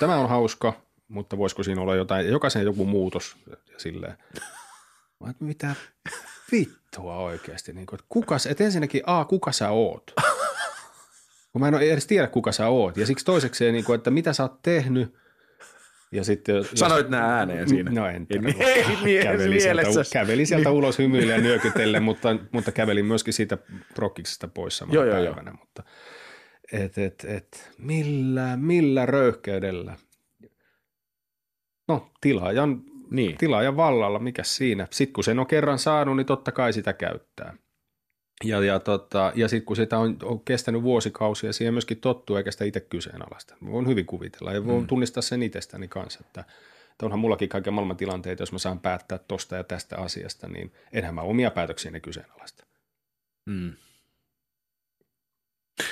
Tämä on hauska, mutta voisiko siinä olla jotain, jokaisen joku muutos ja silleen. Mä, mitä vittua oikeasti, niin kuin, että kuka, että ensinnäkin A, kuka sä oot? Kun mä en edes tiedä, kuka sä oot. Ja siksi toisekseen, niin kuin, että mitä sä oot tehnyt, Ja sitten, Sanoit jos, nämä ääneen siinä. No en tiedä. Ei, kävelin, sieltä, kävelin sieltä niin. ulos hymyille ja nyökytellen, mutta, mutta kävelin myöskin siitä prokkiksesta pois samana joo, päivänä. Joo, Mutta, et, et, et, millä, millä röyhkeydellä? No tilaajan, niin. tilaajan vallalla, mikä siinä? Sitten kun sen on kerran saanut, niin totta kai sitä käyttää. Ja, ja, tota, ja sitten kun sitä on, on kestänyt vuosikausia, siihen myöskin tottuu eikä sitä itse kyseenalaista. Voin hyvin kuvitella ja voin mm. tunnistaa sen itsestäni kanssa, että, että onhan mullakin kaiken maailman tilanteita, jos mä saan päättää tosta ja tästä asiasta, niin enhän mä omia päätöksiäni kyseenalaista. Mm.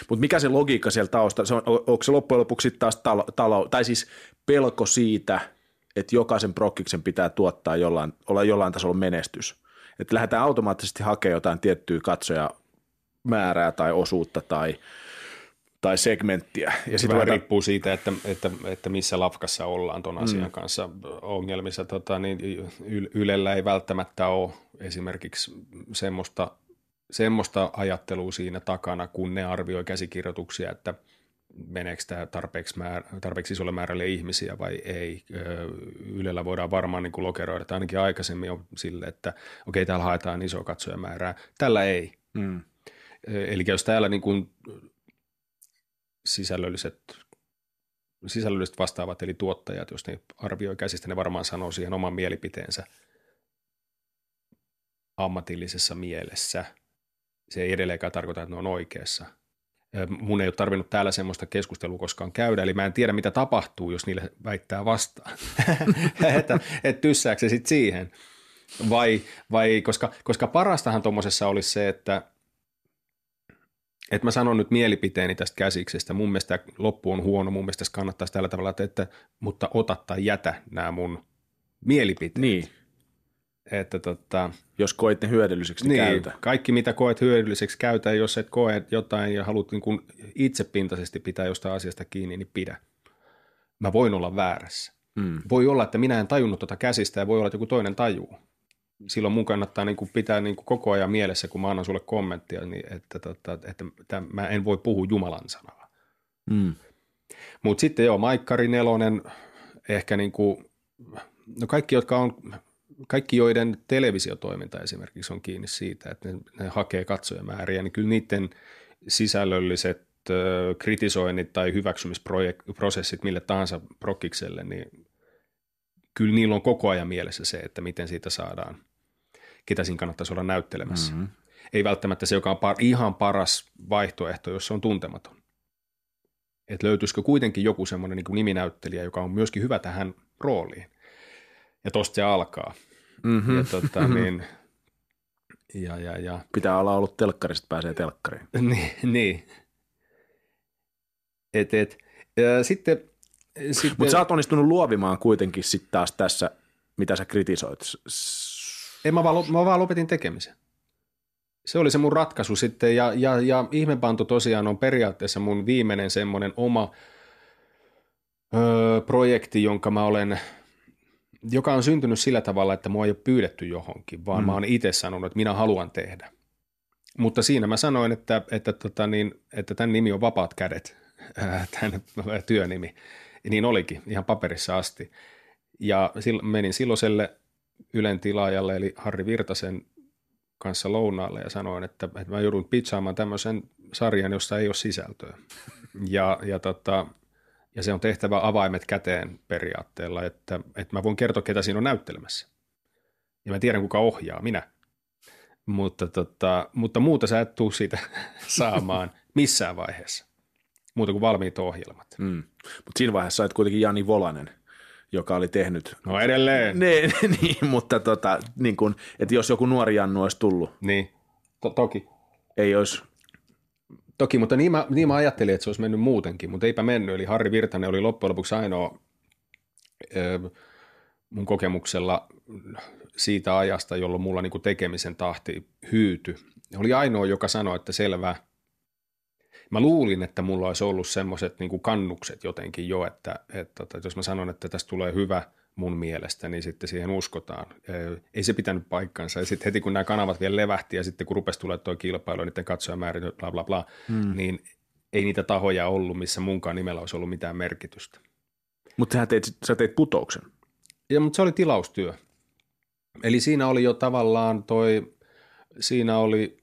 Mutta mikä se logiikka siellä taustalla, se on, onko se loppujen lopuksi taas talo, talo, tai siis pelko siitä, että jokaisen prokkiksen pitää tuottaa jollain, olla jollain tasolla menestys? Että lähdetään automaattisesti hakemaan jotain tiettyä katsoja määrää tai osuutta tai, tai segmenttiä. Ja se vähän voidaan... riippuu siitä, että, että, että missä lafkassa ollaan tuon asian mm. kanssa ongelmissa. Tota, niin Ylellä ei välttämättä ole esimerkiksi semmoista, semmoista ajattelua siinä takana, kun ne arvioi käsikirjoituksia, että – meneekö tämä tarpeeksi, määrä, tarpeeksi isolle määrälle ihmisiä vai ei. Ylellä voidaan varmaan niin kuin lokeroida, että ainakin aikaisemmin on sille, että okei, täällä haetaan iso katsojamäärää. Tällä ei. Mm. Eli jos täällä niin kuin sisällölliset, sisällölliset vastaavat, eli tuottajat, jos ne arvioi käsistä, ne varmaan sanoo siihen oman mielipiteensä ammatillisessa mielessä. Se ei edelleenkään tarkoita, että ne on oikeassa – mun ei ole tarvinnut täällä semmoista keskustelua koskaan käydä, eli mä en tiedä mitä tapahtuu, jos niille väittää vastaan. *laughs* että et tyssääkö se sitten siihen? Vai, vai koska, koska parastahan tuommoisessa olisi se, että että mä sanon nyt mielipiteeni tästä käsiksestä, mun mielestä loppu on huono, mun mielestä kannattaisi tällä tavalla, että, että mutta ota tai jätä nämä mun mielipiteet. Niin. Että tota, jos koet ne hyödylliseksi, niin, käytä. Kaikki, mitä koet hyödylliseksi, käytä. Jos et koe jotain ja haluat niin kuin itsepintaisesti pitää jostain asiasta kiinni, niin pidä. Mä voin olla väärässä. Hmm. Voi olla, että minä en tajunnut tuota käsistä ja voi olla, että joku toinen tajuu. Silloin mun kannattaa niin kuin pitää niin kuin koko ajan mielessä, kun mä annan sulle kommenttia, niin että, tota, että, että, että mä en voi puhua Jumalan sanaa. Hmm. Mutta sitten joo, Maikkari Nelonen, ehkä niin kuin, no kaikki, jotka on kaikki, joiden televisiotoiminta esimerkiksi on kiinni siitä, että ne, ne hakee katsojamääriä, niin kyllä niiden sisällölliset kritisoinnit tai hyväksymisprosessit mille tahansa prokkikselle, niin kyllä niillä on koko ajan mielessä se, että miten siitä saadaan, ketä siinä kannattaisi olla näyttelemässä. Mm-hmm. Ei välttämättä se, joka on par, ihan paras vaihtoehto, jos se on tuntematon. Että löytyisikö kuitenkin joku semmoinen niin niminäyttelijä, joka on myöskin hyvä tähän rooliin. Ja tosta se alkaa. Mm-hmm. Ja, tota, niin, ja, ja, ja. Pitää olla ollut telkkarista, pääsee telkkariin. *laughs* niin, niin. Et, et, ja sitten, sitten... Mutta sä oot onnistunut luovimaan kuitenkin sitten taas tässä, mitä sä kritisoit. En, mä, vaan, mä vaan lopetin tekemisen. Se oli se mun ratkaisu sitten, ja, ja, ja ihmepanto tosiaan on periaatteessa mun viimeinen semmoinen oma öö, projekti, jonka mä olen – joka on syntynyt sillä tavalla, että mua ei ole pyydetty johonkin, vaan mm. mä oon itse sanonut, että minä haluan tehdä. Mutta siinä mä sanoin, että, että, tota niin, että tämän nimi on Vapaat kädet, tämän työnimi. Niin olikin, ihan paperissa asti. Ja menin silloiselle Ylen tilaajalle, eli Harri Virtasen kanssa lounaalle ja sanoin, että, että mä joudun pizzaamaan tämmöisen sarjan, josta ei ole sisältöä. Ja, ja tota, ja se on tehtävä avaimet käteen periaatteella, että, että mä voin kertoa, ketä siinä on näyttelemässä. Ja mä tiedän, kuka ohjaa, minä. Mutta, tota, mutta muuta sä et tuu siitä *laughs* saamaan missään vaiheessa, muuta kuin valmiit ohjelmat. Mm. Mutta siinä vaiheessa et kuitenkin Jani Volanen, joka oli tehnyt. No edelleen. Ne, *laughs* niin, mutta tota, niin kun, että jos joku nuori Jannu olisi tullut. Niin, to- toki. Ei olisi Toki, mutta niin mä, niin mä ajattelin, että se olisi mennyt muutenkin, mutta eipä mennyt. Eli Harri Virtanen oli loppujen lopuksi ainoa ö, mun kokemuksella siitä ajasta, jolloin mulla niin tekemisen tahti hyyty. Oli ainoa, joka sanoi, että selvä. Mä luulin, että mulla olisi ollut semmoiset niin kannukset jotenkin jo, että, että, että jos mä sanon, että tästä tulee hyvä – mun mielestä, niin sitten siihen uskotaan. Ei se pitänyt paikkansa. Ja sitten heti kun nämä kanavat vielä levähti ja sitten kun rupesi tulemaan tuo kilpailu, niiden katsojamäärin, bla bla bla, hmm. niin ei niitä tahoja ollut, missä munkaan nimellä olisi ollut mitään merkitystä. Mutta sä teit, sä teit putouksen. Ja, mutta se oli tilaustyö. Eli siinä oli jo tavallaan toi, siinä oli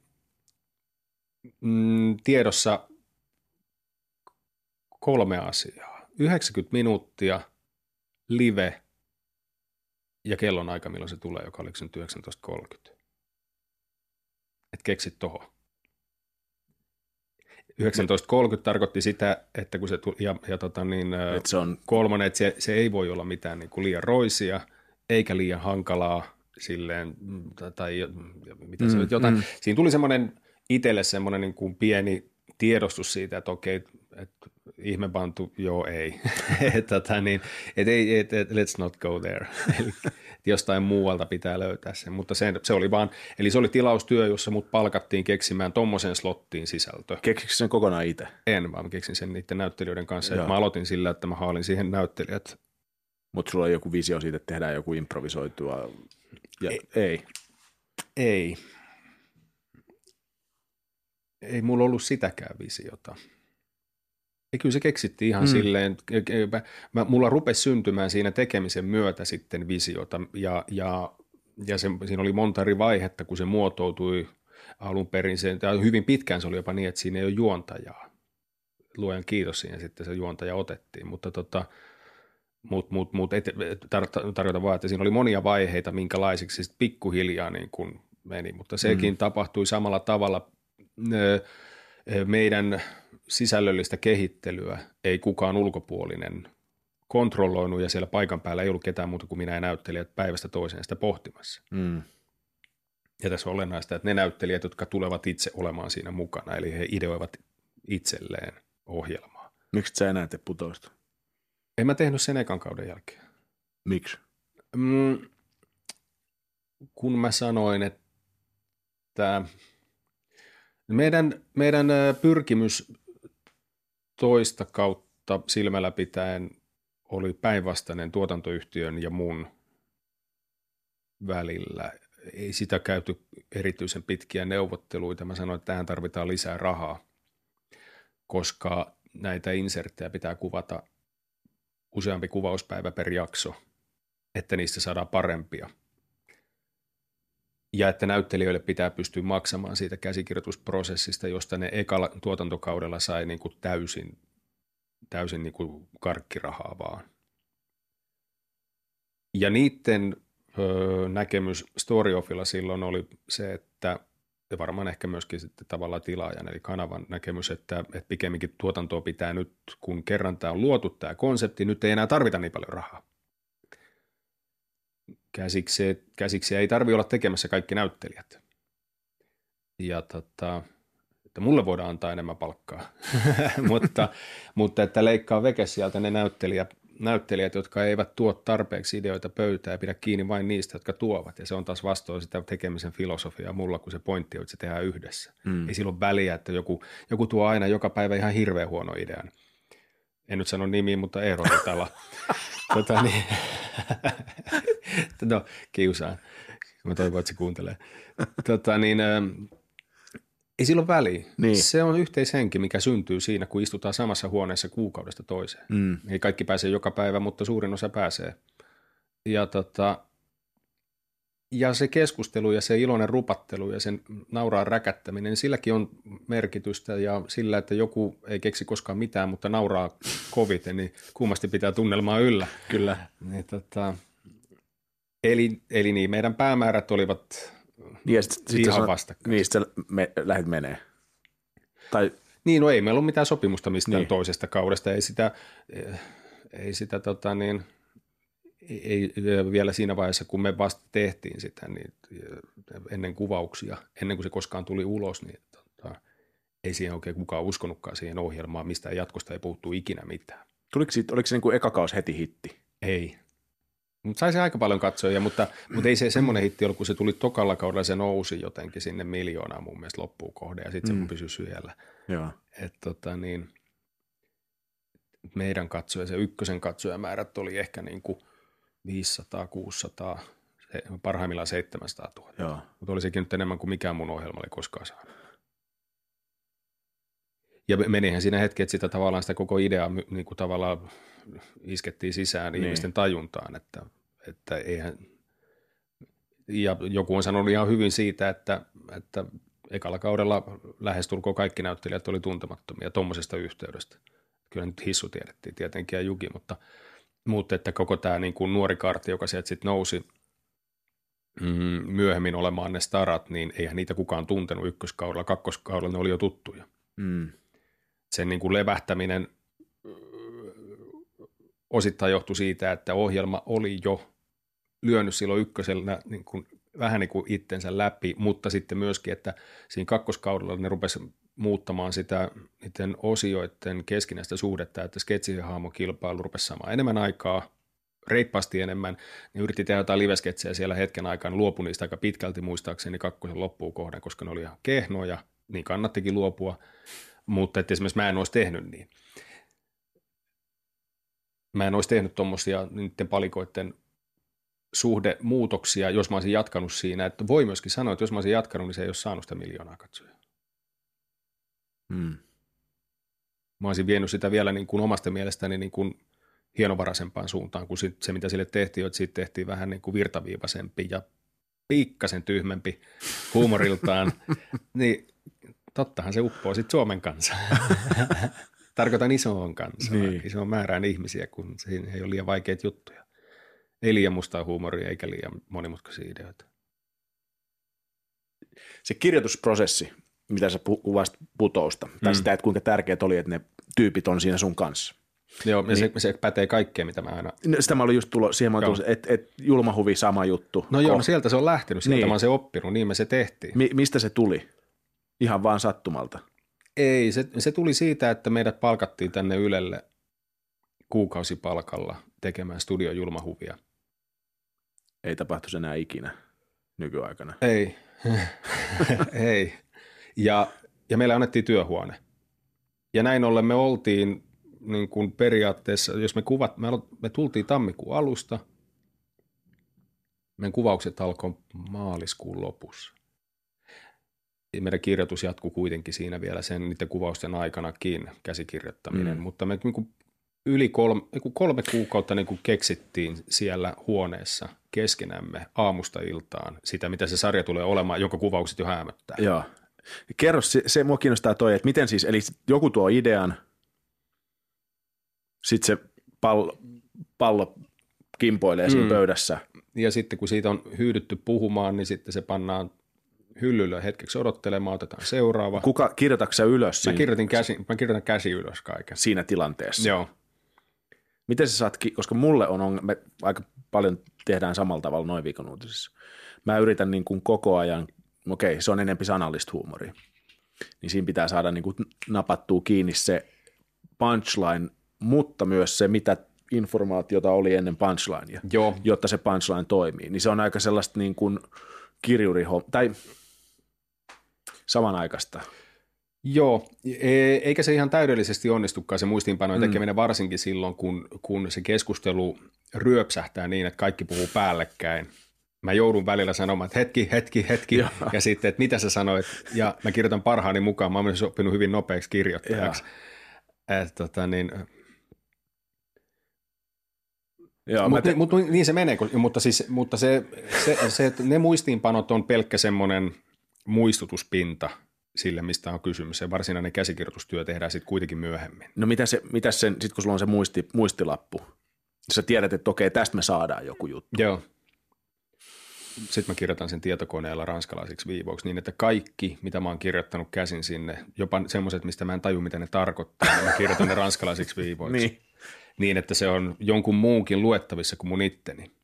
mm, tiedossa kolme asiaa. 90 minuuttia, live ja kellon aika, milloin se tulee, joka oli nyt 19.30. Et keksit toho. 19.30 tarkoitti sitä, että kun se tuli, ja, ja tota niin, Et se on, kolmonen, että se, se ei voi olla mitään niin kuin liian roisia, eikä liian hankalaa silleen, mm, tai, tai mitä se Mm, nyt jotain. mm. Siinä tuli semmoinen itselle semmoinen niin kuin pieni tiedostus siitä, että okei, että ihmepantu, joo ei. *laughs* että tota niin, et ei, et, et, let's not go there. *laughs* Eli jostain muualta pitää löytää se, mutta se, se oli vaan, eli se oli tilaustyö, jossa mut palkattiin keksimään tommosen slottiin sisältö. keksikö sen kokonaan itse? En, vaan keksin sen niiden näyttelijöiden kanssa. Et mä aloitin sillä, että mä haalin siihen näyttelijät. Mutta sulla on joku visio siitä, että tehdään joku improvisoitua. Ja, ei. ei. Ei. Ei mulla ollut sitäkään visiota. Ja kyllä se keksittiin ihan Mm. silleen, mä, mä, mulla rupesi syntymään siinä tekemisen myötä sitten visiota ja, ja, ja se, siinä oli monta eri vaihetta, kun se muotoutui alun perin. Se, hyvin pitkään se oli jopa niin, että siinä ei ole juontajaa. Luojan kiitos siihen sitten se juontaja otettiin, mutta tota, mut, mut, mut et, tar- tarkoitan vaan, että siinä oli monia vaiheita, minkälaisiksi se pikkuhiljaa niin kuin meni, mutta sekin mm. tapahtui samalla tavalla. Ö, ö, Meidän sisällöllistä kehittelyä ei kukaan ulkopuolinen kontrolloinut ja siellä paikan päällä ei ollut ketään muuta kuin minä ja näyttelijät päivästä toiseen sitä pohtimassa. Mm. Ja tässä on olennaista, että ne näyttelijät, jotka tulevat itse olemaan siinä mukana, eli he ideoivat itselleen ohjelmaa. Miksi sä enää tee putousta? En mä tehnyt sen ekan kauden jälkeen. Miksi? Mm, kun mä sanoin, että meidän, meidän pyrkimys toista kautta silmällä pitäen oli päinvastainen tuotantoyhtiön ja mun välillä. Ei sitä käyty erityisen pitkiä neuvotteluita. Mä sanoin, että tähän tarvitaan lisää rahaa, koska näitä inserttejä pitää kuvata useampi kuvauspäivä per jakso, että niistä saadaan parempia. Ja että näyttelijöille pitää pystyä maksamaan siitä käsikirjoitusprosessista, josta ne ekalla tuotantokaudella sai niin kuin täysin, täysin niin kuin karkkirahaa vaan. Ja niiden öö, näkemys Storyofilla silloin oli se, että ja varmaan ehkä myöskin sitten tavallaan tilaajan eli kanavan näkemys, että, että pikemminkin tuotantoa pitää nyt, kun kerran tämä on luotu tämä konsepti, nyt ei enää tarvita niin paljon rahaa. Käsiksi, ei tarvi olla tekemässä kaikki näyttelijät. Ja tota, että mulle voidaan antaa enemmän palkkaa, *laughs* mutta, mutta että leikkaa veke sieltä ne näyttelijät, näyttelijät, jotka eivät tuo tarpeeksi ideoita pöytään ja pidä kiinni vain niistä, jotka tuovat. Ja se on taas vastoin sitä tekemisen filosofiaa mulla, kun se pointti on, että se tehdään yhdessä. Mm. Ei silloin väliä, että joku, joku tuo aina joka päivä ihan hirveän huono idean. En nyt sano nimiä, mutta Eero Ritala. *laughs* tota, niin. no, kiusaan. Mä toivon, että se kuuntelee. Tota, niin, ähm, ei silloin väliä. Niin. Se on yhteishenki, mikä syntyy siinä, kun istutaan samassa huoneessa kuukaudesta toiseen. Mm. Ei kaikki pääse joka päivä, mutta suurin osa pääsee. Ja, tota, ja se keskustelu ja se iloinen rupattelu ja sen nauraa räkättäminen, silläkin on merkitystä ja sillä, että joku ei keksi koskaan mitään, mutta nauraa koviten, niin kummasti pitää tunnelmaa yllä. Kyllä. Niin, tota, eli, eli niin, meidän päämäärät olivat Niin, ja sit, sit ihan sanot- vastakkain. Niin, sit sä me, lähdet menee. Tai Niin, no ei meillä ole mitään sopimusta mistään Niin. niin. toisesta kaudesta, ei sitä, eh, ei sitä tota niin, ei vielä siinä vaiheessa, kun me vasta tehtiin sitä, niin eh, ennen kuvauksia, ennen kuin se koskaan tuli ulos, niin tota, ei siihen oikein kukaan uskonutkaan siihen ohjelmaan, mistä jatkosta ei puuttu ikinä mitään. tuliko siitä, oliko se niin kuin eka kausi heti hitti? Ei. Mutta sai se aika paljon katsojia, mutta, mutta ei se semmoinen hitti ollut, kun se tuli tokalla kaudella, se nousi jotenkin sinne miljoonaan mun mielestä loppuun kohde ja sitten Mm. se pysyi siellä. Joo. Et tota niin, meidän katsoja, se ykkösen katsojamäärät oli ehkä niin kuin 500, 600, se- parhaimmillaan 700 000. Joo. Mutta oli sekin nyt enemmän kuin mikään mun ohjelma oli koskaan saanut. Ja menihän siinä hetki, että sitä tavallaan sitä koko ideaa niin kuin tavallaan iskettiin sisään niin. ihmisten tajuntaan, että, että eihän, ja joku on sanonut ihan hyvin siitä, että, että ekalla kaudella lähestulkoon kaikki näyttelijät oli tuntemattomia tuommoisesta yhteydestä. Kyllä nyt Hissu tiedettiin tietenkin ja Juki, mutta, mutta että koko tämä niin kuin nuori kartti, joka sieltä sitten nousi mm, myöhemmin olemaan ne starat, niin eihän niitä kukaan tuntenut ykköskaudella, kakkoskaudella ne oli jo tuttuja. Mm. Sen niin kuin levähtäminen osittain johtui siitä, että ohjelma oli jo lyönyt silloin ykkösellä niin kuin, vähän niin kuin itsensä läpi, mutta sitten myöskin, että siinä kakkoskaudella ne rupesi muuttamaan sitä niiden osioiden keskinäistä suhdetta, että sketsi- ja haamokilpailu rupesi saamaan enemmän aikaa, reippaasti enemmän, niin yritti tehdä jotain livesketsejä siellä hetken aikaan, luopui niistä aika pitkälti muistaakseni kakkosen loppuun kohden, koska ne oli ihan kehnoja, niin kannattikin luopua, mutta että esimerkiksi mä en olisi tehnyt niin. Mä en olisi tehnyt tuommoisia niiden palikoiden suhdemuutoksia, jos mä olisin jatkanut siinä. Että voi myöskin sanoa, että jos mä olisin jatkanut, niin se ei olisi saanut sitä miljoonaa katsoja. Hmm. Mä olisin vienyt sitä vielä niin kuin omasta mielestäni niin kuin hienovaraisempaan suuntaan kuin se, mitä sille tehtiin, että siitä tehtiin vähän niin kuin virtaviivaisempi ja pikkasen tyhmempi huumoriltaan, *laughs* niin tottahan se uppoo sitten Suomen kanssa. *laughs* Tarkoitan isoon kansaan, niin. isoon määrään ihmisiä, kun siinä ei ole liian vaikeita juttuja. Ei liian mustaa huumoria eikä liian monimutkaisia ideoita. Se kirjoitusprosessi, mitä sä kuvasit putousta, tai mm. sitä, että kuinka tärkeät oli, että ne tyypit on siinä sun kanssa. Joo, ja niin, se, se pätee kaikkeen, mitä mä aina... No, sitä mä olin just tullut, siihen mä tullut, että et, julmahuvi sama juttu. No joo, no sieltä se on lähtenyt, sieltä niin. mä oon se oppinut, niin me se tehtiin. Mi- mistä se tuli? Ihan vaan sattumalta? Ei, se, se tuli siitä, että meidät palkattiin tänne Ylelle kuukausipalkalla tekemään studiojulmahuvia. Ei tapahtu enää ikinä nykyaikana. Ei, *laughs* ei. Ja, ja meille annettiin työhuone. Ja näin ollen me oltiin niin kuin periaatteessa, jos me kuvat, me, me tultiin tammikuun alusta, meidän kuvaukset alkoi maaliskuun lopussa. Ja meidän kirjoitus jatkuu kuitenkin siinä vielä sen niiden kuvausten aikanakin, käsikirjoittaminen, mm. mutta me niin kuin yli kolme, niin kolme kuukautta niin kuin keksittiin siellä huoneessa keskenämme aamusta iltaan sitä, mitä se sarja tulee olemaan, jonka kuvaukset jo häämöttää. Joo. Kerro, se, se mua kiinnostaa toi, että miten siis, eli joku tuo idean, sitten se pallo, pallo kimpoilee siinä mm. pöydässä. Ja sitten kun siitä on hyydytty puhumaan, niin sitten se pannaan hyllylle hetkeksi odottelemaan, otetaan seuraava. Kuka, kirjoitatko ylös? Siinä? Mä, kirjoitin käsi, mä kirjoitan käsi ylös kaiken. Siinä tilanteessa? Joo. Miten sä saat, koska mulle on, me aika paljon tehdään samalla tavalla noin viikon uutisissa. Mä yritän niin kuin koko ajan, okei, se on enempi sanallista huumoria, niin siinä pitää saada niin kuin napattua kiinni se punchline, mutta myös se, mitä informaatiota oli ennen punchlinea, Joo. jotta se punchline toimii. Niin se on aika sellaista niin kuin kirjuri, tai samanaikaista. Joo, e, eikä se ihan täydellisesti onnistukaan se muistiinpanojen mm. tekeminen varsinkin silloin, kun, kun se keskustelu ryöpsähtää niin, että kaikki puhuu päällekkäin. Mä joudun välillä sanomaan, että hetki, hetki, hetki, ja, ja sitten, että mitä sä sanoit, ja mä kirjoitan parhaani mukaan. Mä oon myös oppinut hyvin nopeaksi kirjoittajaksi. Et, tota, niin, mutta te... mut, niin se menee, mutta, siis, mutta se, se, se, että ne muistiinpanot on pelkkä semmoinen muistutuspinta – sille, mistä on kysymys. Se varsinainen käsikirjoitustyö tehdään sitten kuitenkin myöhemmin. No mitä se, mitä sen, sit kun sulla on se muisti, muistilappu, sä tiedät, että okei, tästä me saadaan joku juttu. Joo. Sitten mä kirjoitan sen tietokoneella ranskalaisiksi viivoiksi niin, että kaikki, mitä mä oon kirjoittanut käsin sinne, jopa semmoiset, mistä mä en taju, mitä ne tarkoittaa, niin mä kirjoitan ne ranskalaisiksi viivoiksi. niin. niin, että se on jonkun muunkin luettavissa kuin mun itteni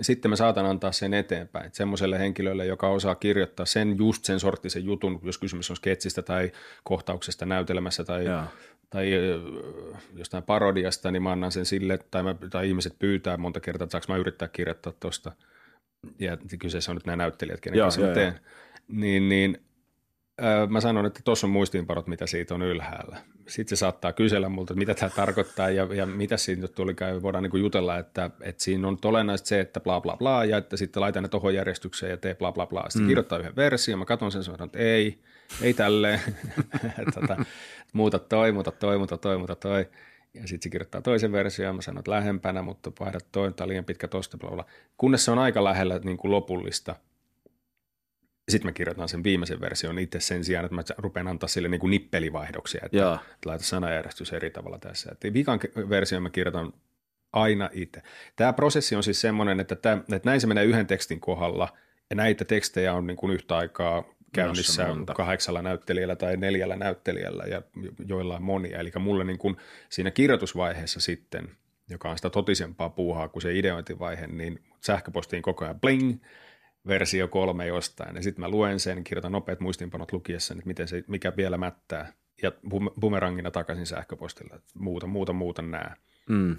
sitten mä saatan antaa sen eteenpäin. Että semmoiselle henkilölle, joka osaa kirjoittaa sen just sen sorttisen jutun, jos kysymys on sketsistä tai kohtauksesta näytelmässä tai, tai jostain parodiasta, niin mä annan sen sille, tai, mä, tai ihmiset pyytää monta kertaa, että saanko mä yrittää kirjoittaa tuosta. Ja kyseessä on nyt nämä näyttelijät, kenen kanssa teen. Niin, niin mä sanon, että tuossa on muistiinpanot, mitä siitä on ylhäällä. Sitten se saattaa kysellä multa, että mitä tämä tarkoittaa ja, ja mitä siitä nyt tulikaan. Voidaan niin jutella, että, että siinä on olennaista se, että bla bla bla ja että sitten laitan ne tuohon järjestykseen ja tee bla bla bla. Sitten mm. kirjoittaa yhden version, mä katson sen sanon, että ei, ei tälleen. *laughs* tota, muuta toi, muuta toi, muuta toi, muuta toi. Ja sitten se kirjoittaa toisen version ja mä sanon, että lähempänä, mutta vaihda toi, tämä liian pitkä tosta, bla bla. Kunnes se on aika lähellä niin kuin lopullista – sitten mä kirjoitan sen viimeisen version itse sen sijaan, että mä rupean antaa sille niin kuin nippelivaihdoksia, että, että laita sanajärjestys eri tavalla tässä. Että vikan version mä kirjoitan aina itse. Tämä prosessi on siis semmoinen, että, tämä, että näin se menee yhden tekstin kohdalla, ja näitä tekstejä on niin kuin yhtä aikaa käynnissä kahdeksalla näyttelijällä tai neljällä näyttelijällä ja joillain monia. Eli mulle niin kuin siinä kirjoitusvaiheessa sitten, joka on sitä totisempaa puuhaa kuin se ideointivaihe, niin sähköpostiin koko ajan bling, versio kolme jostain, ja sitten mä luen sen, kirjoitan nopeat muistinpanot lukiessa, että miten se, mikä vielä mättää, ja bumerangina takaisin sähköpostilla, että muuta, muuta, muuta nää. Mm.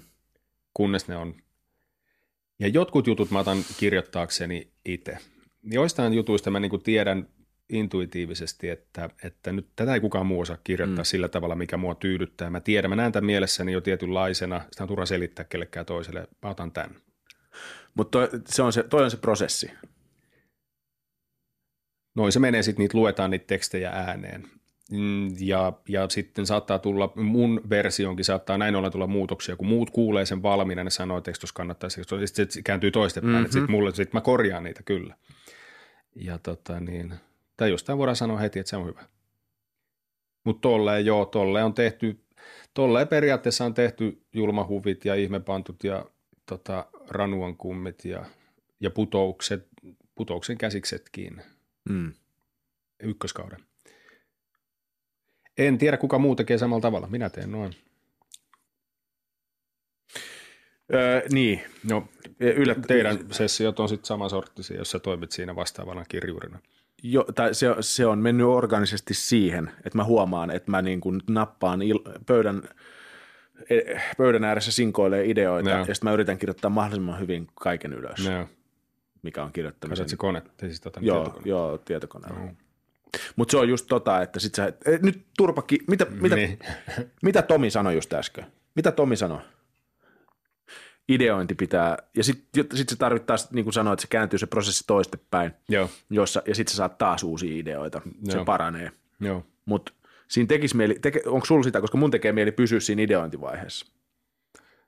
Kunnes ne on, ja jotkut jutut mä otan kirjoittaakseni itse. Joistain jutuista mä niinku tiedän intuitiivisesti, että, että nyt tätä ei kukaan muu osaa kirjoittaa mm. sillä tavalla, mikä mua tyydyttää. Mä tiedän, mä näen tämän mielessäni jo tietynlaisena, sitä on turha selittää kellekään toiselle, mä otan tämän. Mutta toi, se on se, toi on se prosessi noin se menee, sitten niitä luetaan niitä tekstejä ääneen. Mm, ja, ja sitten saattaa tulla, mun versionkin saattaa näin ollen tulla muutoksia, kun muut kuulee sen valmiina, ne sanoo, että tuossa kannattaisi, sitten se kääntyy toistepäin, mm-hmm. sitten mulle, sit mä korjaan niitä kyllä. Ja tota niin, tai jostain voidaan sanoa heti, että se on hyvä. Mutta tolleen joo, tolleen on tehty, tolleen periaatteessa on tehty julmahuvit ja ihmepantut ja tota, ranuan kummit ja, ja putoukset, putouksen käsiksetkin – Mm. Ykköskauden. En tiedä, kuka muu tekee samalla tavalla. Minä teen noin. Öö, niin. No, Yllä... Teidän sessiot on sitten samansorttisia, jos sä toimit siinä vastaavana kirjuurina. Jo, tai se, se on mennyt organisesti siihen, että mä huomaan, että mä niin kuin nappaan il- pöydän, e- pöydän ääressä sinkoilee ideoita, no. ja sitten mä yritän kirjoittaa mahdollisimman hyvin kaiken ylös. No mikä on kirjoittamisen. Kasat se kone, siis tota, joo, tietokone. Joo, tietokone. No. Mutta se on just tota, että sit sä, et, nyt turpakki, mitä, mitä, niin. mitä Tomi sanoi just äsken? Mitä Tomi sanoi? Ideointi pitää, ja sitten sit se tarvittaa, niin kuin sanoit, että se kääntyy se prosessi toistepäin, Joo. Jossa, ja sitten sä saat taas uusia ideoita, Joo. se paranee. Mutta siinä tekisi mieli, teke, onko sulla sitä, koska mun tekee mieli pysyä siinä ideointivaiheessa?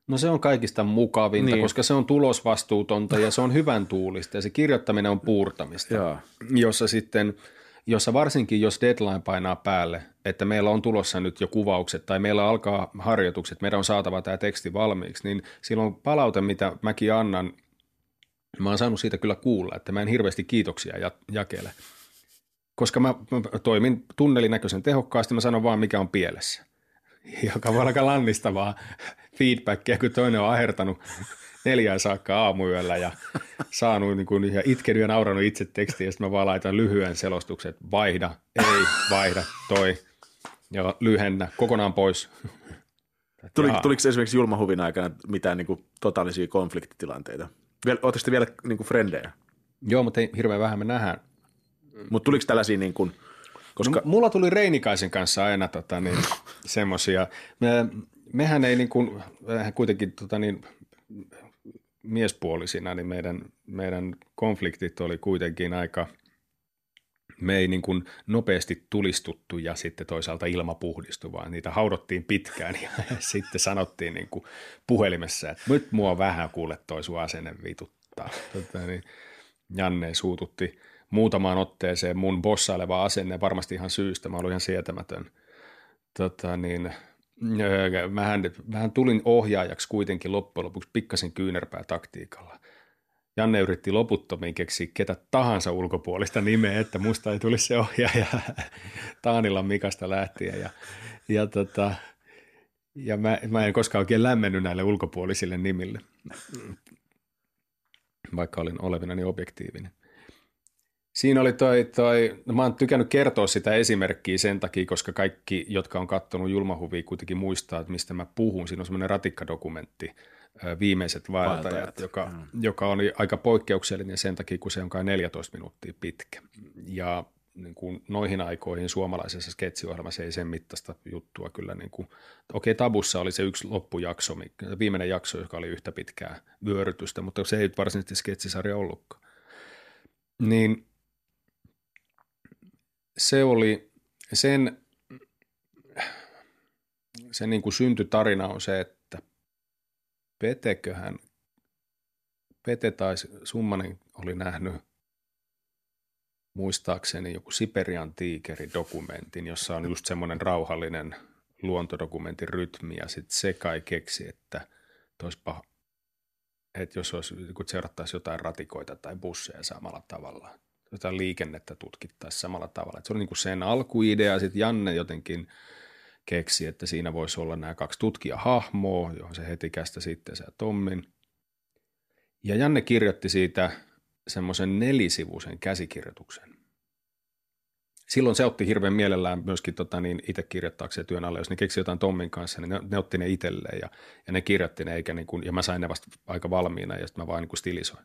No se on kaikista mukavinta, niin. koska se on tulosvastuutonta ja se on hyvän tuulista ja se kirjoittaminen on puurtamista, Jaa. jossa sitten, jossa varsinkin jos deadline painaa päälle, että meillä on tulossa nyt jo kuvaukset tai meillä alkaa harjoitukset, meidän on saatava tämä teksti valmiiksi, niin silloin palaute, mitä mäkin annan, mä oon saanut siitä kyllä kuulla, että mä en hirveästi kiitoksia jakele, koska mä, toimin tunnelinäköisen tehokkaasti, mä sanon vaan mikä on pielessä. Joka voi aika lannistavaa feedbackia, kun toinen on ahertanut neljään saakka aamuyöllä ja saanut niin kuin, ja itkenyt ja nauranut itse tekstiä, ja sitten mä vaan laitan lyhyen selostuksen, että vaihda, ei, vaihda, toi, ja lyhennä, kokonaan pois. *laughs* Tuli, tuliko esimerkiksi Julmahuvin aikana mitään niin kuin, totaalisia konfliktitilanteita? Oletteko te vielä niin kuin, frendejä? Joo, mutta ei, hirveän vähän me nähdään. Mutta tuliko tällaisia niin kuin, koska... No, mulla tuli Reinikaisen kanssa aina tota, niin, semmoisia. Me, mehän ei niin kuin, kuitenkin tota, niin, miespuolisina, niin meidän, meidän konfliktit oli kuitenkin aika, me ei niin kuin nopeasti tulistuttu ja sitten toisaalta ilma puhdistu, vaan niitä haudottiin pitkään ja *laughs* sitten sanottiin niin kuin puhelimessa, että nyt mua vähän kuule toi sun asenne vituttaa. Tota, niin Janne suututti muutamaan otteeseen mun bossaileva asenne, varmasti ihan syystä, mä olin ihan sietämätön. Tota, niin, mähän, mähän tulin ohjaajaksi kuitenkin loppujen lopuksi pikkasen kyynärpää taktiikalla. Janne yritti loputtomiin keksiä ketä tahansa ulkopuolista nimeä, että musta ei tulisi se ohjaaja *laughs* Taanilan Mikasta lähtien. Ja, ja, tota, ja mä, mä en koskaan oikein lämmennyt näille ulkopuolisille nimille, vaikka olin olevinani objektiivinen. Siinä oli toi, toi no mä oon tykännyt kertoa sitä esimerkkiä sen takia, koska kaikki, jotka on katsonut julmahuvia, kuitenkin muistaa, että mistä mä puhun. Siinä on semmoinen ratikkadokumentti, Viimeiset vaeltajat, vaeltajat. Joka, mm. joka oli aika poikkeuksellinen sen takia, kun se on kai 14 minuuttia pitkä. Ja niin kuin noihin aikoihin suomalaisessa sketsiohjelmassa ei sen mittaista juttua kyllä. Niin kuin, okei, Tabussa oli se yksi loppujakso, viimeinen jakso, joka oli yhtä pitkää vyörytystä, mutta se ei varsinaisesti sketsisarja ollutkaan. Niin se oli sen, sen niin kuin syntytarina on se, että Peteköhän, Pete tai Summanen oli nähnyt muistaakseni joku Siperian tiikeri-dokumentin, jossa on just semmoinen rauhallinen luontodokumentin rytmi, ja sitten se kai keksi, että toispa, että jos olisi, kun seurattaisiin jotain ratikoita tai busseja samalla tavalla, jotain liikennettä tutkittaisiin samalla tavalla. Että se oli niin kuin sen alkuidea, sitten Janne jotenkin keksi, että siinä voisi olla nämä kaksi tutkijahahmoa, johon se heti kästä sitten se Tommin. Ja Janne kirjoitti siitä semmoisen nelisivuisen käsikirjoituksen. Silloin se otti hirveän mielellään myöskin tota, niin itse kirjoittaakseen työn alle. Jos ne keksi jotain Tommin kanssa, niin ne, ne otti ne itselleen ja, ja ne kirjoitti ne, eikä niin kuin, ja mä sain ne vasta aika valmiina ja sitten mä vaan niin kuin stilisoin.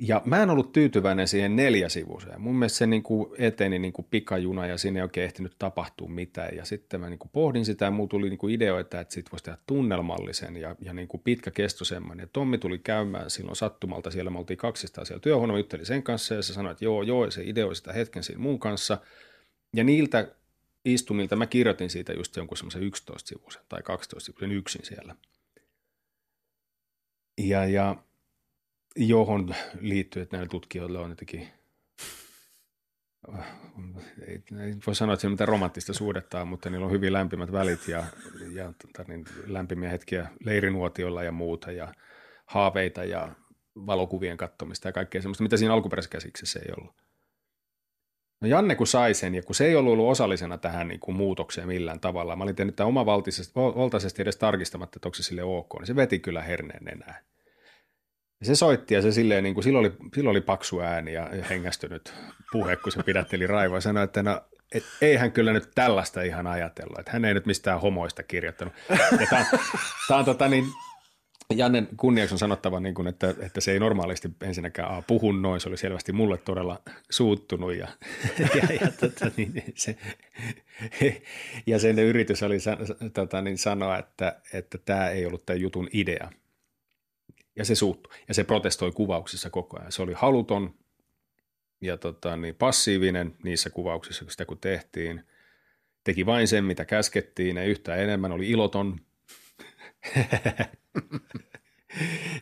Ja mä en ollut tyytyväinen siihen neljäsivuiseen. Mun mielestä se niin kuin eteni niin kuin pikajuna ja siinä ei oikein ehtinyt tapahtua mitään. Ja sitten mä niin kuin pohdin sitä ja mulla tuli niin kuin ideoita, että sit voisi tehdä tunnelmallisen ja, ja niin kuin pitkäkestoisemman. Ja Tommi tuli käymään silloin sattumalta, siellä me oltiin kaksistaan siellä työhuoneella, juttelin sen kanssa ja se sanoi, että joo, joo, se ideoi sitä hetken siinä mun kanssa. Ja niiltä istumilta mä kirjoitin siitä just jonkun semmoisen 11-sivuisen tai 12-sivuisen yksin siellä. Ja, ja johon liittyy, että näillä tutkijoilla on jotenkin ei, ei voi sanoa, että se on mitään romanttista suhdetta, mutta niillä on hyvin lämpimät välit ja, ja tota, niin, lämpimiä hetkiä leirinuotiolla ja muuta ja haaveita ja valokuvien katsomista ja kaikkea semmoista, mitä siinä alkuperäisessä käsiksessä ei ollut. No Janne kun sai sen, ja kun se ei ollut ollut osallisena tähän niin kuin muutokseen millään tavalla, mä olin tehnyt tämän omavaltaisesti edes tarkistamatta, että onko se sille ok, niin se veti kyllä herneen enää. Se soitti ja se silleen, niin kuin, silloin, oli, silloin oli paksu ääni ja hengästynyt puhe, kun se pidätteli raivoa. Ja sanoi, että no, et ei hän kyllä nyt tällaista ihan ajatellut, että hän ei nyt mistään homoista kirjoittanut. Ja tämä, tämä on tota niin, Jannen kunniaksi on sanottava, niin kuin, että, että se ei normaalisti ensinnäkään a, puhu noin, se oli selvästi mulle todella suuttunut ja, ja, ja, tota, niin, se, ja sen yritys oli tota, niin, sanoa, että, että tämä ei ollut tämän jutun idea, ja se suuttui. Ja se protestoi kuvauksissa koko ajan. Se oli haluton ja tota, niin passiivinen niissä kuvauksissa, kun sitä kun tehtiin. Teki vain sen, mitä käskettiin, ei yhtään enemmän, oli iloton. *laughs*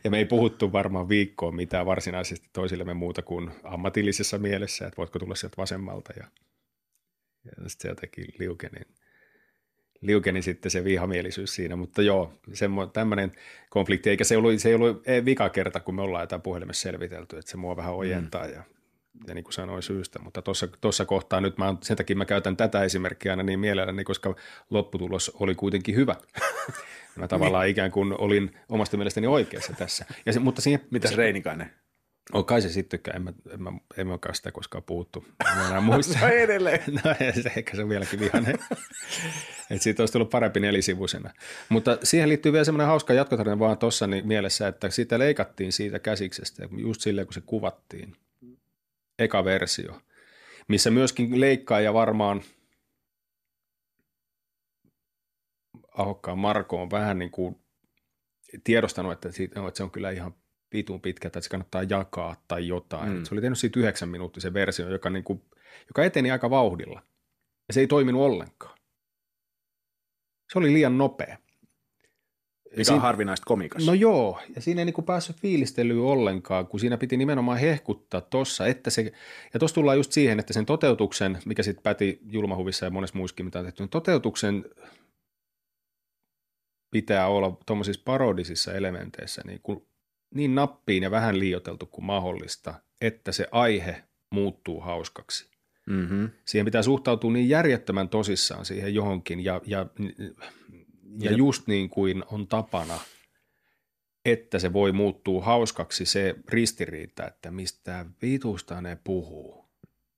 ja me ei puhuttu varmaan viikkoon mitään varsinaisesti toisillemme muuta kuin ammatillisessa mielessä, että voitko tulla sieltä vasemmalta. Ja, ja sitten se jotenkin liukeni liukeni sitten se vihamielisyys siinä, mutta joo, tämmöinen konflikti, eikä se ollut, se ei ollut vika kerta, kun me ollaan jotain puhelimessa selvitelty, että se mua vähän ojentaa mm. ja, ja niin kuin sanoin syystä, mutta tuossa kohtaa nyt mä, sen takia mä käytän tätä esimerkkiä aina niin mielelläni, koska lopputulos oli kuitenkin hyvä. *laughs* mä tavallaan niin. ikään kuin olin omasta mielestäni oikeassa tässä. Ja se, mutta siihen, Mitäs Reinikainen? On kai se sittenkään, en mä, en mä, en mä sitä koskaan puhuttu. En enää *laughs* muista. no edelleen. no se, ehkä se on *laughs* vieläkin vihainen. *laughs* että siitä olisi tullut parempi nelisivusena. Mutta siihen liittyy vielä semmoinen hauska jatkotarina vaan tuossa niin mielessä, että sitä leikattiin siitä käsiksestä just silleen, kun se kuvattiin. Eka versio, missä myöskin leikkaaja varmaan Ahokkaan Marko on vähän niin kuin tiedostanut, että, siitä, että se on kyllä ihan vitun pitkä, että se kannattaa jakaa tai jotain. Mm. Se oli tehnyt siitä yhdeksän minuuttisen versio, joka, niin kuin, joka eteni aika vauhdilla. Ja se ei toiminut ollenkaan. Se oli liian nopea. Mikä siinä, on harvinaista komikassa. No joo, ja siinä ei niin kuin päässyt fiilistelyyn ollenkaan, kun siinä piti nimenomaan hehkuttaa tossa, että se, ja tuossa tullaan just siihen, että sen toteutuksen, mikä sitten päti Julmahuvissa ja monessa muissakin, mitä on tehty, niin toteutuksen pitää olla tuommoisissa parodisissa elementeissä niin kuin niin nappiin ja vähän liioteltu kuin mahdollista, että se aihe muuttuu hauskaksi. Mm-hmm. Siihen pitää suhtautua niin järjettömän tosissaan siihen johonkin ja, ja, ja just niin kuin on tapana, että se voi muuttua hauskaksi se ristiriita, että mistä vitusta ne puhuu.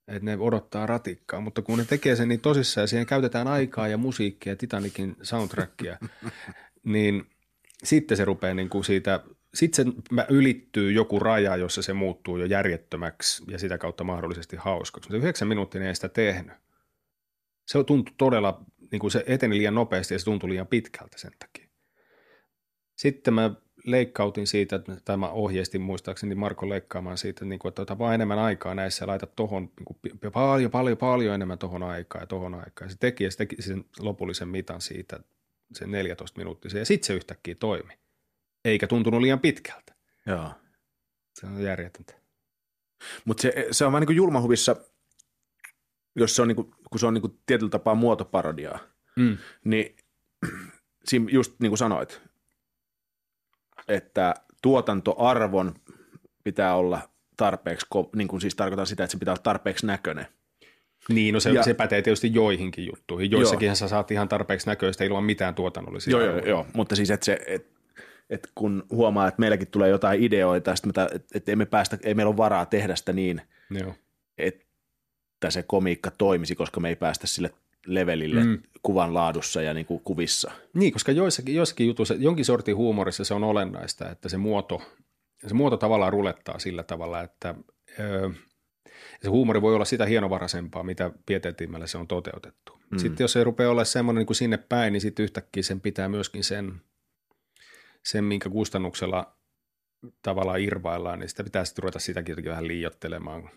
Että ne odottaa ratikkaa, mutta kun ne tekee sen niin tosissaan ja siihen käytetään aikaa ja musiikkia ja Titanikin soundtrackia, *laughs* niin sitten se rupeaa niin kuin siitä – sitten se ylittyy joku raja, jossa se muuttuu jo järjettömäksi ja sitä kautta mahdollisesti hauskaksi. Mutta yhdeksän minuuttia ei sitä tehnyt. Se tuntui todella, niin kuin se eteni liian nopeasti ja se tuntui liian pitkältä sen takia. Sitten mä leikkautin siitä, tai mä ohjeistin muistaakseni Marko leikkaamaan siitä, niin kuin, että ota vaan enemmän aikaa näissä ja laita tohon niin kuin, paljon, paljon, paljon enemmän tohon aikaa ja tohon aikaa. Ja se teki, ja se teki sen lopullisen mitan siitä, sen 14 minuuttia, ja sitten se yhtäkkiä toimi. Eikä tuntunut liian pitkältä. Joo. Se on järjetöntä. Mutta se, se on vähän niin kuin julmahuvissa, jos se on, niin kuin, kun se on niin kuin tietyllä tapaa muotoparodiaa, Mm. niin *clears throat* siinä just niin kuin sanoit, että tuotantoarvon pitää olla tarpeeksi, niin kuin siis tarkoitan sitä, että se pitää olla tarpeeksi näköinen. Niin, no se, Ja- se pätee tietysti joihinkin juttuihin. Joissakin sä saat ihan tarpeeksi näköistä ilman mitään tuotannollisia Joo, joo, joo, mutta siis että se, et, et kun huomaa, että meilläkin tulee jotain ideoita, että et emme päästä, ei meillä ole varaa tehdä sitä niin, Joo. että se komiikka toimisi, koska me ei päästä sille levelille Mm. kuvan laadussa ja niin kuin kuvissa. Niin, koska joissakin, joissakin jutuissa, jonkin sortin huumorissa se on olennaista, että se muoto, se muoto tavallaan rulettaa sillä tavalla, että ö, se huumori voi olla sitä hienovaraisempaa, mitä pieteetimällä se on toteutettu. Mm. Sitten jos se rupeaa olla semmoinen niin kuin sinne päin, niin sitten yhtäkkiä sen pitää myöskin sen, sen minkä kustannuksella tavallaan irvaillaan, niin sitä pitää sitten ruveta sitäkin jotenkin vähän liiottelemaan.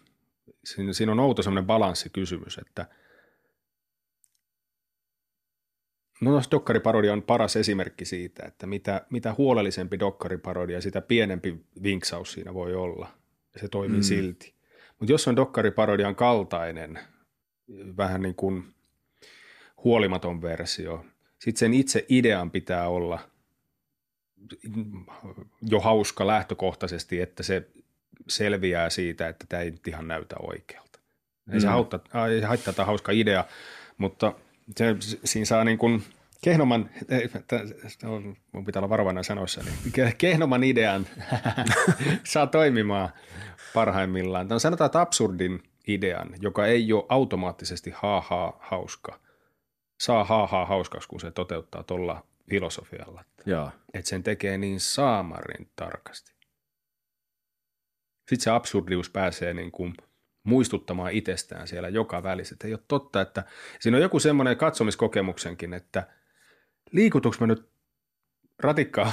Siinä, siinä on outo semmoinen balanssikysymys, että No tuossa dokkariparodia on paras esimerkki siitä, että mitä, mitä huolellisempi dokkariparodia, sitä pienempi vinksaus siinä voi olla. Ja se toimii. Mm. silti. Mutta jos on dokkariparodian kaltainen, vähän niin kuin huolimaton versio, sitten sen itse idean pitää olla jo hauska lähtökohtaisesti, että se selviää siitä, että tämä ei nyt ihan näytä oikealta. Ei se, Mm. haittaa, ei se haittaa tämä hauska idea, mutta se, siinä saa niin kuin kehnoman, on- mun pitää olla varovainen sanoissa, niin ke- kehnoman idean *laughs* saa toimimaan parhaimmillaan. Tämä sanotaan, että absurdin idean, joka ei ole automaattisesti haha hauska, saa haha hauskaksi, kun se toteuttaa tuolla filosofialla. Joo. Että sen tekee niin saamarin tarkasti. Sitten se absurdius pääsee niin kuin muistuttamaan itsestään siellä joka välissä. Että ei ole totta, että siinä on joku semmoinen katsomiskokemuksenkin, että liikutuks mä nyt ratikkaa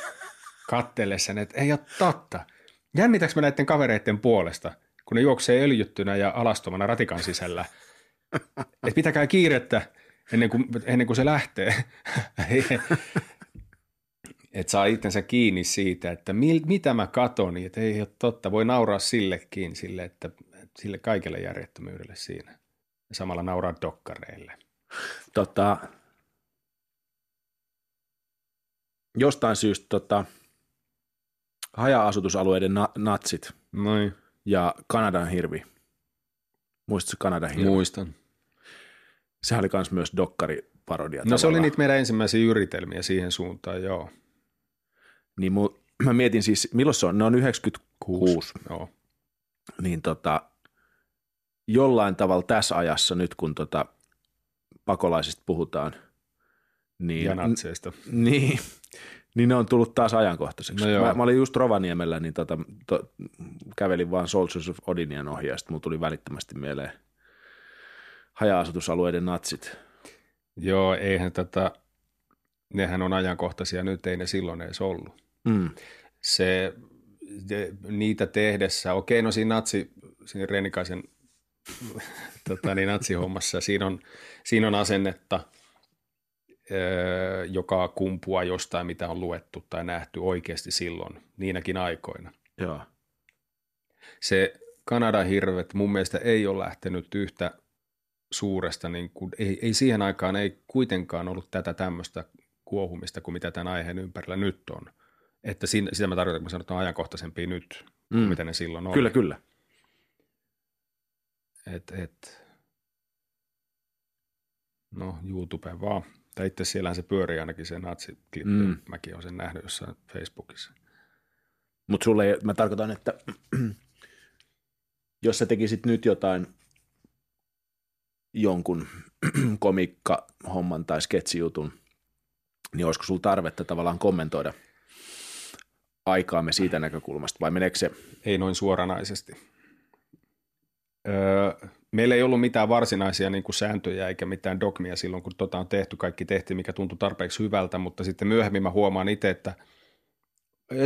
*laughs* kattellessa, että ei ole totta. Jännitäks mä näiden kavereiden puolesta, kun ne juoksee öljyttynä ja alastomana ratikan sisällä. Että pitäkää kiirettä ennen kuin, ennen kuin se lähtee. *laughs* että saa itsensä kiinni siitä, että mil, mitä mä katon, niin että ei ole totta. Voi nauraa sillekin, sille, että sille kaikelle järjettömyydelle siinä. Ja samalla nauraa dokkareille. Tota, jostain syystä tota, haja-asutusalueiden na- natsit Noin, ja Kanadan hirvi. Muistatko Kanadan hirvi? muistan. Sehän oli myös myös dokkariparodia. No se oli tavallaan. niitä meidän ensimmäisiä yritelmiä siihen suuntaan, joo. Niin mu, mä mietin siis, milloin se on? Ne on 96. Joo. Niin tota, jollain tavalla tässä ajassa nyt, kun tota pakolaisista puhutaan, niin, Ja natseista. niin, niin ne on tullut taas ajankohtaiseksi. No joo. mä, mä, olin just Rovaniemellä, niin tota, to, kävelin vaan Soldiers of Odinian ohi, ja sitten mulla tuli välittömästi mieleen haja-asutusalueiden natsit. Joo, eihän tätä, nehän on ajankohtaisia nyt, ei ne silloin edes ollut. Mm. Se, de, niitä tehdessä, okei, no siinä natsi, siinä Renikaisen *laughs* tota, niin natsihommassa, siinä on, siinä on asennetta, öö, joka kumpuaa jostain, mitä on luettu tai nähty oikeasti silloin, niinäkin aikoina. Joo. Se Kanadan hirvet mun mielestä ei ole lähtenyt yhtä suuresta, niin kuin, ei, ei siihen aikaan ei kuitenkaan ollut tätä tämmöistä kuohumista kuin mitä tämän aiheen ympärillä nyt on. Että siinä, sitä mä tarkoitan, kun mä sanon, että on ajankohtaisempia nyt, mm. Mm. mitä ne silloin oli. Kyllä, kyllä. Et, et. No YouTube vaan. Tai itse siellähän se pyörii ainakin se natsiklippi. Mm. Mäkin olen sen nähnyt jossain Facebookissa. Mutta sulle mä tarkoitan, että *clears throat* jos sä tekisit nyt jotain jonkun *clears throat* komikka-homman tai sketsijutun, niin olisiko sulla tarvetta tavallaan kommentoida aikaamme siitä näkökulmasta, vai meneekö se? Ei noin suoranaisesti. Öö, meillä ei ollut mitään varsinaisia niin kuin sääntöjä eikä mitään dogmia silloin, kun tota on tehty. Kaikki tehtiin, mikä tuntui tarpeeksi hyvältä, mutta sitten myöhemmin mä huomaan itse, että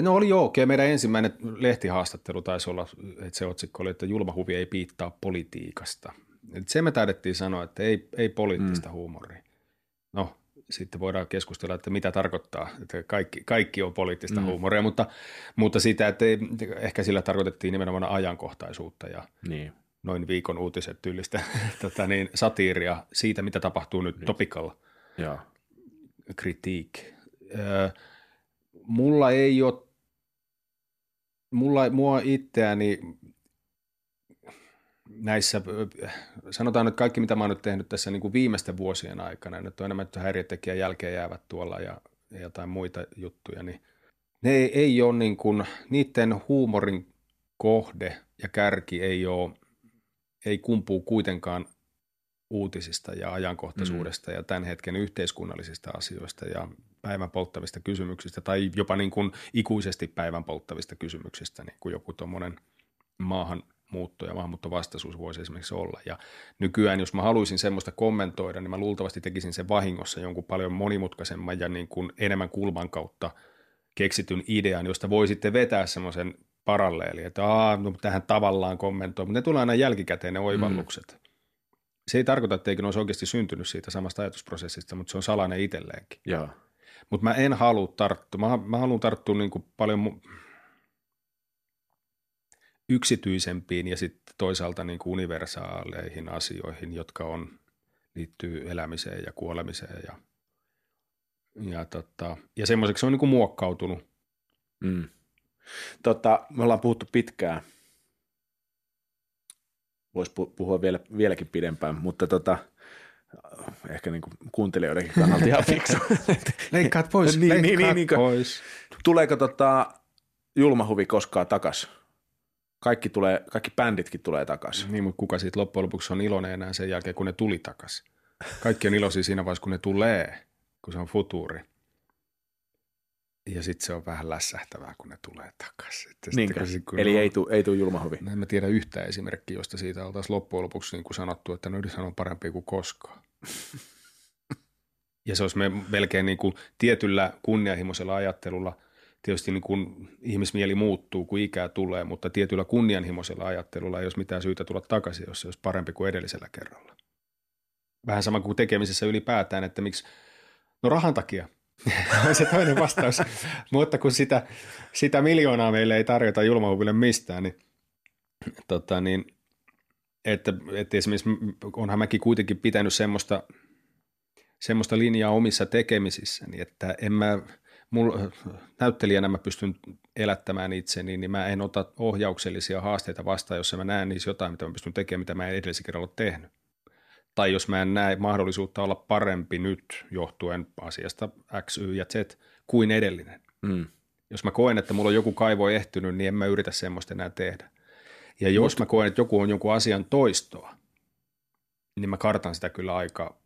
No oli joo, okei. Meidän ensimmäinen lehtihaastattelu taisi olla, että se otsikko oli, että julmahuvi ei piittaa politiikasta. Et se me taidettiin sanoa, että ei, ei poliittista mm. huumoria. No, sitten voidaan keskustella, että mitä tarkoittaa, että kaikki, kaikki on poliittista mm. huumoria, mutta, mutta sitä, että ei, ehkä sillä tarkoitettiin nimenomaan ajankohtaisuutta ja niin. noin viikon uutiset tyylistä *laughs* tota niin, satiiria siitä, mitä tapahtuu nyt niin. topikalla. Ja. Kritiik. Öö, mulla ei ole, mulla, mua itseäni näissä, sanotaan nyt kaikki, mitä mä oon nyt tehnyt tässä niin kuin viimeisten vuosien aikana, nyt on enemmän häiriötekijän jälkeen jäävät tuolla ja, ja jotain muita juttuja, niin ne ei, ei ole niin kuin, niiden huumorin kohde ja kärki ei ole, ei kumpuu kuitenkaan uutisista ja ajankohtaisuudesta mm. ja tämän hetken yhteiskunnallisista asioista ja päivän polttavista kysymyksistä tai jopa niin kuin ikuisesti päivän polttavista kysymyksistä, niin kuin joku tuommoinen maahan muutto ja maahanmuuttovastaisuus voisi esimerkiksi olla. Ja nykyään, jos mä haluaisin semmoista kommentoida, niin mä luultavasti tekisin sen vahingossa jonkun paljon monimutkaisemman ja niin kuin enemmän kulman kautta keksityn idean, josta voi sitten vetää semmoisen paralleeli, että Aa, no, tähän tavallaan kommentoi, mutta ne tulee aina jälkikäteen ne oivallukset. Mm. Se ei tarkoita, että ne olisi oikeasti syntynyt siitä samasta ajatusprosessista, mutta se on salainen itselleenkin. Mutta mä en halua tarttua, mä, mä haluan tarttua niin kuin paljon yksityisempiin ja sitten toisaalta niin kuin universaaleihin asioihin, jotka on, liittyy elämiseen ja kuolemiseen ja, ja, tota, ja semmoiseksi se on niin kuin muokkautunut. Mm. Tota, me ollaan puhuttu pitkään. Voisi puhua vielä, vieläkin pidempään, mutta tota, ehkä niin kuin kuuntelijoidenkin kannalta ihan fiksu. *laughs* leikkaat pois, niin, leikkaat niin, niin, pois. Tuleeko tota, julmahuvi koskaan takaisin? Kaikki, tulee, kaikki bänditkin tulee takaisin. Niin, mutta kuka siitä loppujen lopuksi on iloinen enää sen jälkeen, kun ne tuli takaisin. Kaikki on iloisia siinä vaiheessa, kun ne tulee, kun se on futuuri. Ja sitten se on vähän lässähtävää, kun ne tulee takaisin. Kun Eli on, ei tule ei tuu julmahovi? No en mä tiedä yhtään esimerkkiä, josta siitä oltaisiin loppujen lopuksi niin kuin sanottu, että no on parempi kuin koskaan. *laughs* ja se olisi me melkein niin kuin tietyllä kunnianhimoisella ajattelulla – tietysti niin kuin ihmismieli muuttuu, kun ikää tulee, mutta tietyllä kunnianhimoisella ajattelulla ei olisi mitään syytä tulla takaisin, jos se olisi parempi kuin edellisellä kerralla. Vähän sama kuin tekemisessä ylipäätään, että miksi, no rahan takia, on *laughs* se toinen vastaus. *laughs* mutta kun sitä, sitä miljoonaa meille ei tarjota julmahuville mistään, niin, tota, niin että, että esimerkiksi onhan mäkin kuitenkin pitänyt semmoista, semmoista linjaa omissa tekemisissäni, että en mä – mulla, näyttelijänä mä pystyn elättämään itseni, niin mä en ota ohjauksellisia haasteita vastaan, jos mä näen niissä jotain, mitä mä pystyn tekemään, mitä mä en edellisen kerralla ole tehnyt. Tai jos mä en näe mahdollisuutta olla parempi nyt johtuen asiasta X, Y ja Z kuin edellinen. Mm. Jos mä koen, että mulla on joku kaivo ehtynyt, niin en mä yritä semmoista enää tehdä. Ja jos Mut... mä koen, että joku on jonkun asian toistoa, niin mä kartan sitä kyllä aika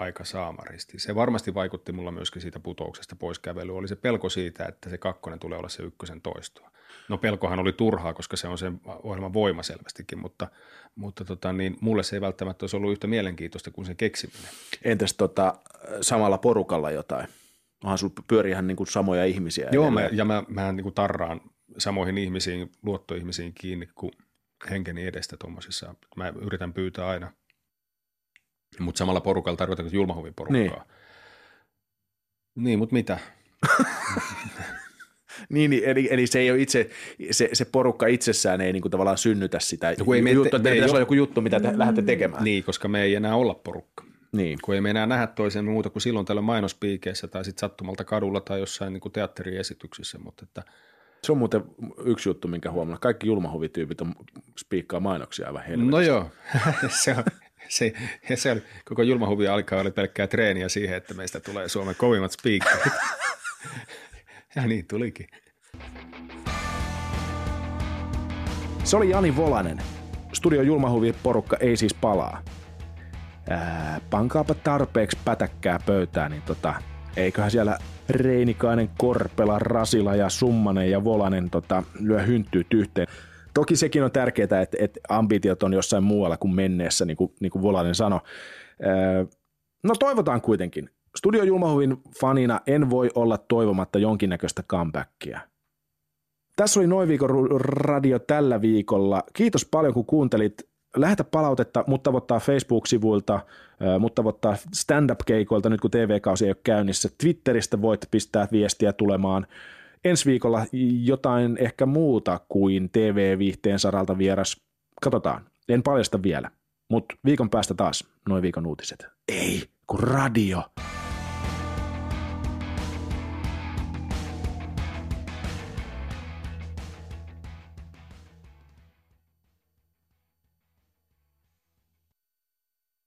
aika saamaristi. Se varmasti vaikutti mulla myöskin siitä putouksesta pois kävely. Oli se pelko siitä, että se kakkonen tulee olla se ykkösen toistoa. No pelkohan oli turhaa, koska se on sen ohjelman voima selvästikin, mutta, mutta tota, niin mulle se ei välttämättä olisi ollut yhtä mielenkiintoista kuin sen keksiminen. Entäs tota, samalla porukalla jotain? Onhan sulla pyörihän niin kuin samoja ihmisiä. Joo, mä, ja mä, mä niin kuin tarraan samoihin ihmisiin, luottoihmisiin kiinni kuin henkeni edestä tuommoisissa. Mä yritän pyytää aina mutta samalla porukalla tarkoitan julmahuvin porukkaa. Niin, niin mutta mitä? *laughs* niin, niin, eli, eli se ei ole itse, se, se porukka itsessään ei niin kuin tavallaan synnytä sitä joku ei juttu, että pitäisi olla joku juttu, mitä te mm, lähdette tekemään. Niin, koska me ei enää olla porukka. Niin. Kun ei me enää nähdä toisemme muuta kuin silloin tällä mainospiikeissä tai sitten sattumalta kadulla tai jossain niin kuin teatteriesityksissä, mutta että se on muuten yksi juttu, minkä huomaa. Kaikki julmahuvityypit on spiikkaa mainoksia aivan helvetisti. No joo, *laughs* se on, se, se oli, koko julmahuvi alkaa oli pelkkää treeniä siihen, että meistä tulee Suomen kovimmat speakerit. *laughs* ja niin tulikin. Se oli Jani Volanen. Studio Julmahuvi porukka ei siis palaa. Ää, pankaapa tarpeeksi pätäkkää pöytään, niin tota, eiköhän siellä Reinikainen, Korpela, Rasila ja Summanen ja Volanen tota, lyö hynttyyt yhteen. Toki sekin on tärkeää, että, että ambitiot on jossain muualla kuin menneessä, niin kuin, niin kuin Volanen sanoi. Öö, no toivotaan kuitenkin. Studio Julmahuvin fanina en voi olla toivomatta jonkinnäköistä comebackia. Tässä oli Noin viikon radio tällä viikolla. Kiitos paljon, kun kuuntelit. Lähetä palautetta, mutta tavoittaa Facebook-sivuilta, mutta tavoittaa stand-up-keikoilta nyt kun TV-kausi ei ole käynnissä. Twitteristä voit pistää viestiä tulemaan. Ensi viikolla jotain ehkä muuta kuin TV-viihteen saralta vieras. Katsotaan, en paljasta vielä. Mutta viikon päästä taas noin viikon uutiset. Ei, kun radio.